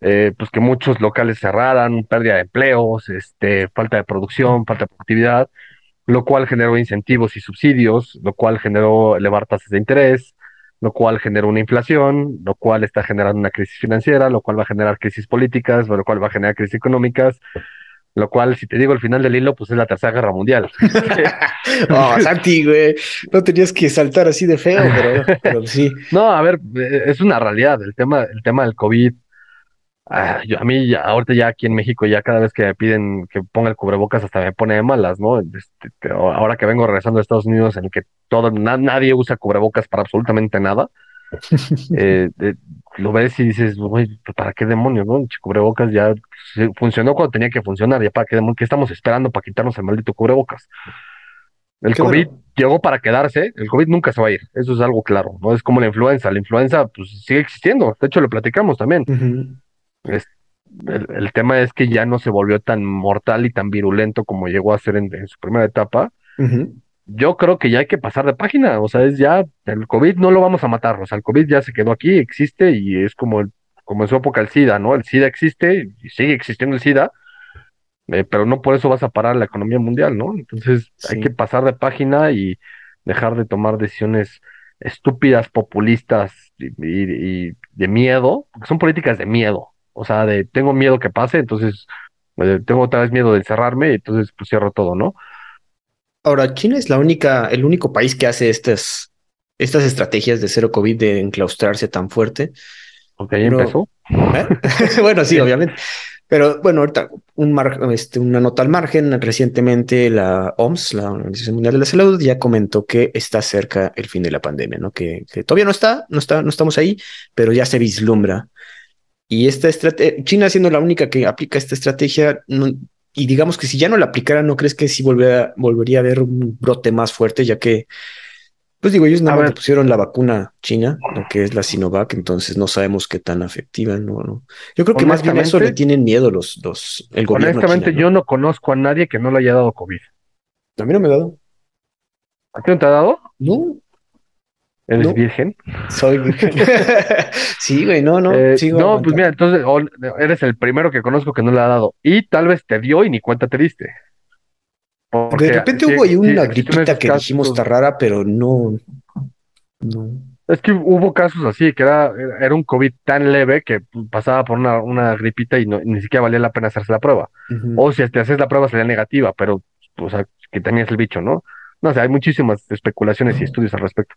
eh, pues que muchos locales cerraran, pérdida de empleos, este, falta de producción, falta de productividad, lo cual generó incentivos y subsidios, lo cual generó elevar tasas de interés, lo cual generó una inflación, lo cual está generando una crisis financiera, lo cual va a generar crisis políticas, lo cual va a generar crisis económicas, lo cual, si te digo el final del hilo, pues es la tercera guerra mundial. [LAUGHS] [LAUGHS] oh, Santi, güey, no tenías que saltar así de feo, pero, sí. [LAUGHS] No, a ver, eh, es una realidad. El tema, el tema del COVID Ah, yo, a mí, ya, ahorita ya aquí en México, ya cada vez que me piden que ponga el cubrebocas, hasta me pone de malas, ¿no? Este, ahora que vengo regresando a Estados Unidos, en el que todo, nadie usa cubrebocas para absolutamente nada, eh, lo ves y dices, uy, ¿para qué demonios, no? El cubrebocas ya funcionó cuando tenía que funcionar, ya para qué demonios, ¿qué estamos esperando para quitarnos el maldito cubrebocas? El COVID llegó para quedarse, el COVID nunca se va a ir, eso es algo claro, ¿no? Es como la influenza, la influenza pues sigue existiendo, de hecho lo platicamos también. el, tema es que ya no se volvió tan mortal y tan virulento como llegó a ser en, su primera etapa. Yo creo que ya hay que pasar de página, o sea, es ya, el COVID no lo vamos a matar, o sea, el COVID ya se quedó aquí, existe y es como, como en su época el SIDA, ¿no? El SIDA existe y sigue existiendo el SIDA, eh, pero no por eso vas a parar la economía mundial, ¿no? Entonces hay que pasar de página y dejar de tomar decisiones estúpidas, populistas y, y de miedo, porque son políticas de miedo, o sea, de tengo miedo que pase, entonces eh, tengo otra vez miedo de encerrarme, entonces pues cierro todo, ¿no? Ahora, China es la única, el único país que hace estas, estas estrategias de cero COVID de enclaustrarse tan fuerte. Ok, empezó. ¿Eh? [LAUGHS] bueno, sí, obviamente. Pero bueno, ahorita un este, una nota al margen. Recientemente la OMS, la Organización Mundial de la Salud, ya comentó que está cerca el fin de la pandemia, ¿no? Que, que todavía no está, no está, no estamos ahí, pero ya se vislumbra y esta estrategia, China siendo la única que aplica esta estrategia, y digamos que si ya no la aplicara, ¿no crees que sí volvería, volvería a haber un brote más fuerte? Ya que, pues digo, ellos nada más pusieron la vacuna china, lo que es la Sinovac, entonces no sabemos qué tan afectiva, ¿no? Yo creo que más bien eso le tienen miedo los, los el gobierno. Honestamente, yo no conozco a nadie que no le haya dado COVID. A mí no me ha dado. ¿A ti no te ha dado? No. ¿Eres virgen? Soy virgen. [LAUGHS] sí, güey, no, no. Eh, no, pues mira, entonces eres el primero que conozco que no le ha dado. Y tal vez te dio y ni cuenta te diste. Porque de repente hubo ahí una gripita que dijimos está rara, pero no. No. Es que hubo casos así, que era, era un COVID tan leve que pasaba por una, una gripita y no, ni siquiera valía la pena hacerse la prueba. O si te haces la prueba sería negativa, pero, o sea, que tenías el bicho, ¿no? No sé, hay muchísimas especulaciones y estudios al respecto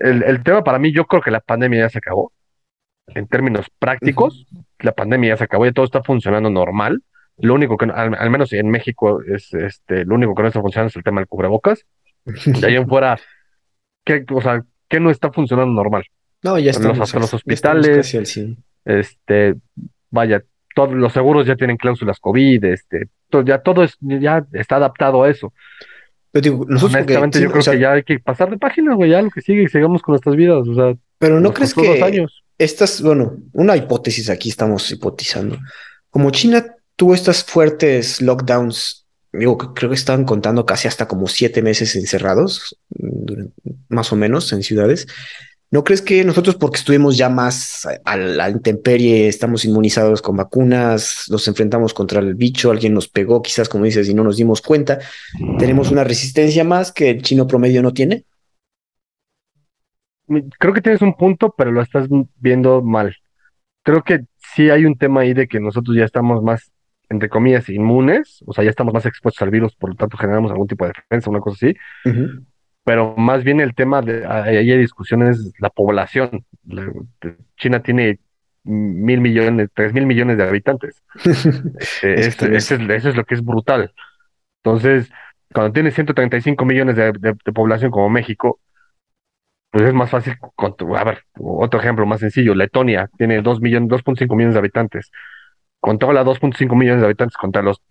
el, tema para mí, yo creo que la pandemia ya se acabó. En términos prácticos, la pandemia ya se acabó, y todo está funcionando normal. Lo único que, al, menos en México, es este, lo único que no está funcionando es el tema del cubrebocas. De ahí en [LAUGHS] fuera, ¿qué, o sea, ¿qué no está funcionando normal? No, ya estamos, los, los hospitales, este, vaya, todos los seguros ya tienen cláusulas COVID, este, ya todo es, ya está adaptado a eso. Pero digo, nosotros Honestamente, yo creo que ya hay que pasar de página, güey, ya lo que sigue y sigamos con nuestras vidas, o sea. Pero no crees que años. estas, bueno, una hipótesis aquí estamos hipotizando. Como China tuvo estas fuertes lockdowns, digo, creo que estaban contando casi hasta como siete meses encerrados, más o menos en ciudades. ¿No crees que nosotros, porque estuvimos ya más a la intemperie, estamos inmunizados con vacunas, nos enfrentamos contra el bicho, alguien nos pegó, quizás como dices, y no nos dimos cuenta, tenemos una resistencia más que el chino promedio no tiene? Creo que tienes un punto, pero lo estás viendo mal. Creo que sí hay un tema ahí de que nosotros ya estamos más, entre comillas, inmunes, o sea, ya estamos más expuestos al virus, por lo tanto generamos algún tipo de defensa, una cosa así pero más bien el tema de ahí hay discusiones la población. China tiene mil millones, tres mil millones de habitantes. [LAUGHS] Este, eso, es, lo que es brutal. Entonces, cuando tienes 135 millones de, población como México, pues es más fácil. A ver, otro ejemplo más sencillo: Letonia tiene 2 millones, 2.5 millones de habitantes. Controla 2.5 millones de habitantes contra los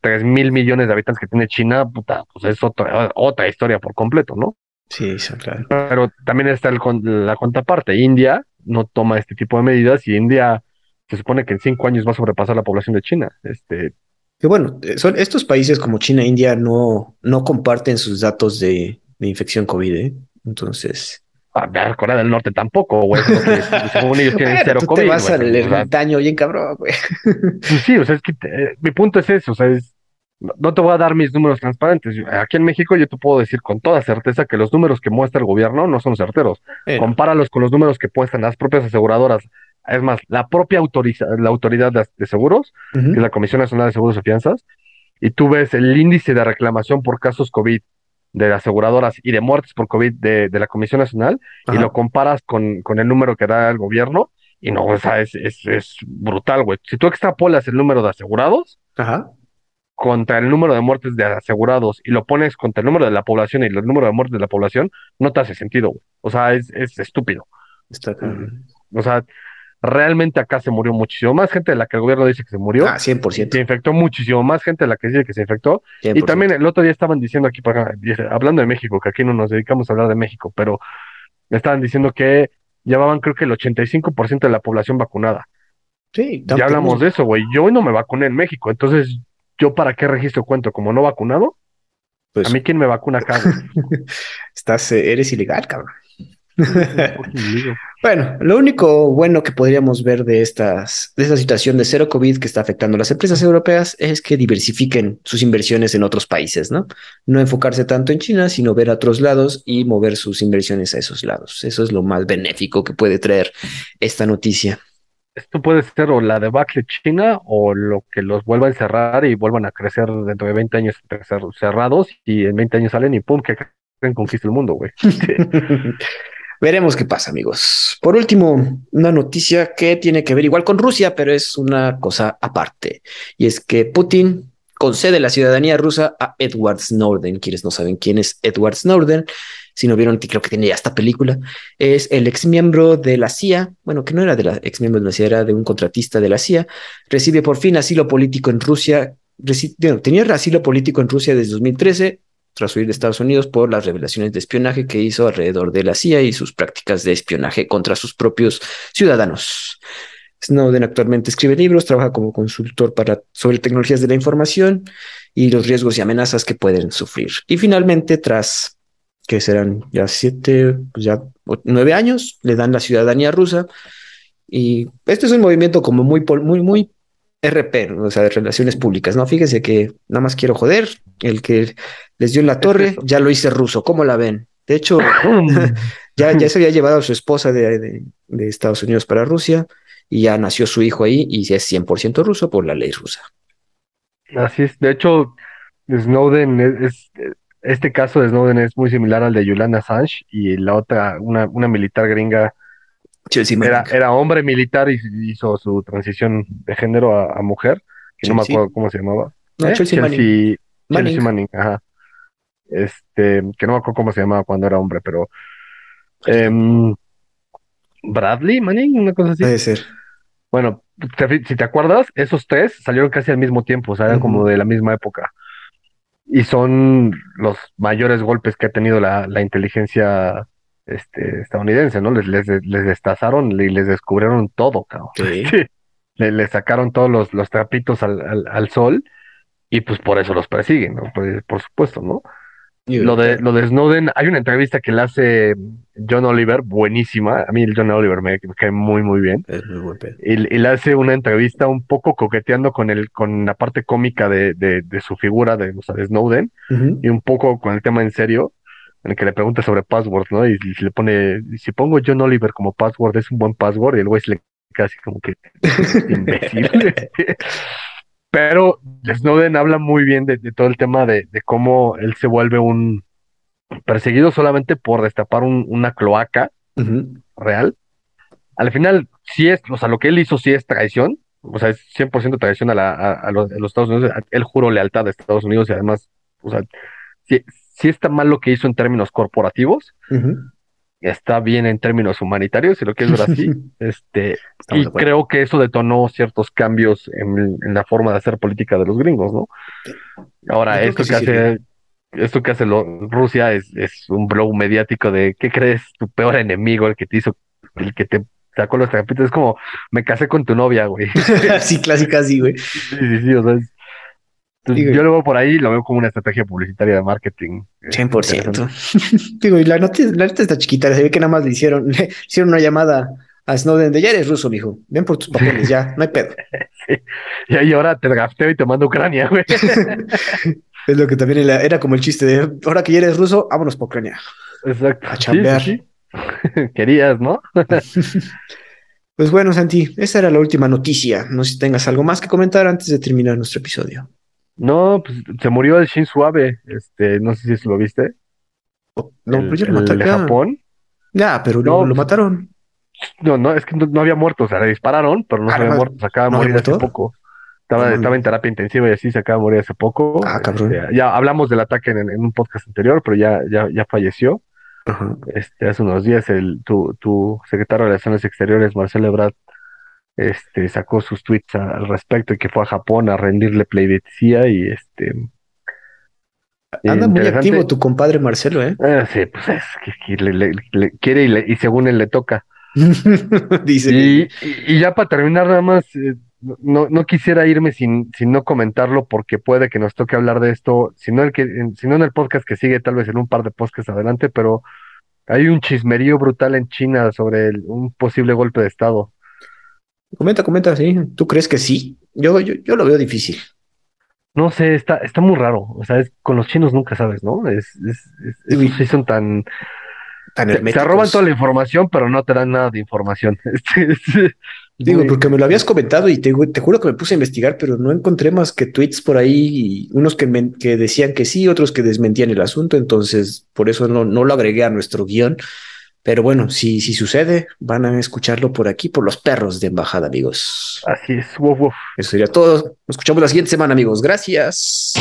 3 mil millones de habitantes que tiene China, puta, pues es otra, otra historia por completo, ¿no? Sí, claro. Pero también está el, la contraparte. India no toma este tipo de medidas y India se supone que en cinco años va a sobrepasar la población de China. Este, que bueno, eh, son estos países como China e India no, no comparten sus datos de, de infección COVID, ¿eh? Entonces. Ah, Corea del Norte tampoco, güey. según [LAUGHS] ellos tienen cero COVID. Te vas al ermitaño bien cabrón, güey. Pues sí, o sea, es que eh, mi punto es eso, o sea, es, no te voy a dar mis números transparentes. Aquí en México yo te puedo decir con toda certeza que los números que muestra el gobierno no son certeros. Compáralos con los números que muestran las propias aseguradoras es más, la propia la autoridad de, seguros, que es la Comisión Nacional de Seguros y Fianzas, y tú ves el índice de reclamación por casos COVID de aseguradoras y de muertes por COVID de, la Comisión Nacional, y lo comparas con, con, el número que da el gobierno, y no, o sea, es, es, brutal, güey. Si tú extrapolas el número de asegurados contra el número de muertes de asegurados y lo pones contra el número de la población y el número de muertes de la población, no te hace sentido, güey. O sea, es, es estúpido. Está O sea, realmente acá se murió muchísimo más gente de la que el gobierno dice que se murió. Ah, 100%. Se infectó muchísimo más gente de la que dice que se infectó. Y también el otro día estaban diciendo aquí, hablando de México, que aquí no nos dedicamos a hablar de México, pero estaban diciendo que llevaban creo que el 85% de la población vacunada. Sí, ya hablamos de eso, güey. Yo no me vacuné en México, entonces, ¿yo para qué registro cuento? ¿Como no vacunado? Pues, ¿A mí quién me vacuna acá? [LAUGHS] Estás, eh, eres ilegal, cabrón. Bueno, lo único bueno que podríamos ver de, estas, de esta situación de cero COVID que está afectando a las empresas europeas es que diversifiquen sus inversiones en otros países, ¿no? No enfocarse tanto en China, sino ver a otros lados y mover sus inversiones a esos lados. Eso es lo más benéfico que puede traer esta noticia. Esto puede ser o la debacle China o lo que los vuelva a encerrar y vuelvan a crecer dentro de 20 años cerrados y en 20 años salen y pum, que conquista el mundo, güey. [LAUGHS] [LAUGHS] Veremos qué pasa, amigos. Por último, una noticia que tiene que ver igual con Rusia, pero es una cosa aparte. Y es que Putin concede la ciudadanía rusa a Edward Snowden. Quienes no saben quién es Edward Snowden, si no vieron, creo que tiene ya esta película, es el ex miembro de la CIA, bueno, que no era de la ex miembro de la CIA, era de un contratista de la CIA, recibe por fin asilo político en Rusia, tenía asilo político en Rusia desde 2013, tras huir de Estados Unidos por las revelaciones de espionaje que hizo alrededor de la CIA y sus prácticas de espionaje contra sus propios ciudadanos. Snowden actualmente escribe libros, trabaja como consultor para, sobre tecnologías de la información y los riesgos y amenazas que pueden sufrir. Y finalmente, tras que serán ya siete, pues ya nueve años, le dan la ciudadanía rusa. Y este es un movimiento como muy, muy, muy RP, o sea, de relaciones públicas, ¿no? Fíjese que nada más quiero joder, el que les dio la torre, ya lo hice ruso, ¿cómo la ven? De hecho, [LAUGHS] ya, ya se había llevado a su esposa de, Estados Unidos para Rusia y ya nació su hijo ahí y es 100% ruso por la ley rusa. Así es, de hecho, Snowden es, este caso de Snowden es muy similar al de Julian Assange y la otra, una, una militar gringa era, era, hombre militar y hizo su transición de género a, mujer, que no me acuerdo cómo se llamaba. No, ¿Eh? Chelsea, Manning. Chelsea Manning. ajá. Este, que no me acuerdo cómo se llamaba cuando era hombre, pero em, Bradley Manning, una cosa así. Puede ser. Bueno, si te acuerdas, esos tres salieron casi al mismo tiempo, o sea, eran como de la misma época. Y son los mayores golpes que ha tenido la, la inteligencia este, estadounidense, ¿no? Les, les, les destazaron y les descubrieron todo, cabrón. Sí. [LAUGHS] le, sacaron todos los, los trapitos al, al, sol y pues por eso los persiguen, ¿no? Pues, por supuesto, ¿no? lo de, lo de Snowden, hay una entrevista que le hace John Oliver, buenísima. A mí el John Oliver me, cae muy, muy bien. Es muy buen y, y, le hace una entrevista un poco coqueteando con el, con la parte cómica de, de, de su figura de, o sea, de Snowden y un poco con el tema en serio en el que le pregunta sobre password, ¿no? Y, si le pone, si pongo John Oliver como password, es un buen password, y el güey se le casi como que [LAUGHS] imbécil. [LAUGHS] Pero Snowden habla muy bien de, todo el tema de, cómo él se vuelve un, perseguido solamente por destapar una cloaca real. Al final, sí es, o sea, lo que él hizo sí es traición, o sea, es 100% traición a, la, a, los, Estados Unidos. Él juró lealtad a Estados Unidos y además, o sea, sí, está mal lo que hizo en términos corporativos. Está bien en términos humanitarios, si lo quieres ver así. [LAUGHS] este, y creo que eso detonó ciertos cambios en, la forma de hacer política de los gringos, ¿no? Ahora, esto que, hace, esto que hace Rusia es, es un blow mediático de ¿qué crees? Tu peor enemigo, el que te hizo, el que te sacó los trapitos. Es como, me casé con tu novia, güey. [LAUGHS] sí, clásica, sí, güey. Sí, sí, sí, o sea, yo lo veo por ahí lo veo como una estrategia publicitaria de marketing. 100%. Digo, y la noticia, la nota está chiquita, se ve que nada más le hicieron, [LAUGHS] le hicieron una llamada a Snowden de ya eres ruso, mijo. Ven por tus papeles, ya, no hay pedo. [LAUGHS] Y ahí ahora te gafteo y te mando Ucrania, güey. [LAUGHS] es lo que también era, como el chiste de ahora que ya eres ruso, vámonos por Ucrania. Exacto. A chambear. Querías, ¿no? pues bueno, Santi, esa era la última noticia. No sé si tengas algo más que comentar antes de terminar nuestro episodio. No, pues se murió el Shin Suave, este, no sé si lo viste. No, pero ya lo mataron. Japón. Ya, pero no, lo, pues, mataron. No, no, es que no, había muerto, o sea, le dispararon, pero no se había muerto, se acaba de morir hace poco. Estaba, estaba en terapia intensiva y así se acaba de morir hace poco. Ah, cabrón. Este, ya hablamos del ataque en, en, un podcast anterior, pero ya, ya, ya falleció. Este, hace unos días el, tu, tu secretario de Relaciones Exteriores, Marcelo Ebrard, este, sacó sus tweets al respecto y que fue a Japón a rendirle pleitesía y este... Anda muy activo tu compadre Marcelo, ¿eh? Ah, sí, pues es que, le, quiere y, y, según él le toca. [LAUGHS] Dice. Y, y, ya para terminar, nada más, eh, no, no quisiera irme sin, sin no comentarlo porque puede que nos toque hablar de esto, si no, el que, si no en el podcast que sigue, tal vez en un par de podcasts adelante, pero hay un chismerío brutal en China sobre un posible golpe de Estado. Comenta, comenta, sí. ¿Tú crees que sí? Yo, yo, yo lo veo difícil. No sé, está, está muy raro. O sea, es, con los chinos nunca sabes, ¿no? Es, es, sí son tan. tan te, te, roban toda la información, pero no te dan nada de información. [LAUGHS] Digo, porque me lo habías comentado y te, te, juro que me puse a investigar, pero no encontré más que tweets por ahí, unos que, que decían que sí, otros que desmentían el asunto, entonces por eso no, no lo agregué a nuestro guion. Pero bueno, si, si sucede, van a escucharlo por aquí, por los perros de embajada, amigos. Así es. Eso sería todo. Nos escuchamos la siguiente semana, amigos. Gracias.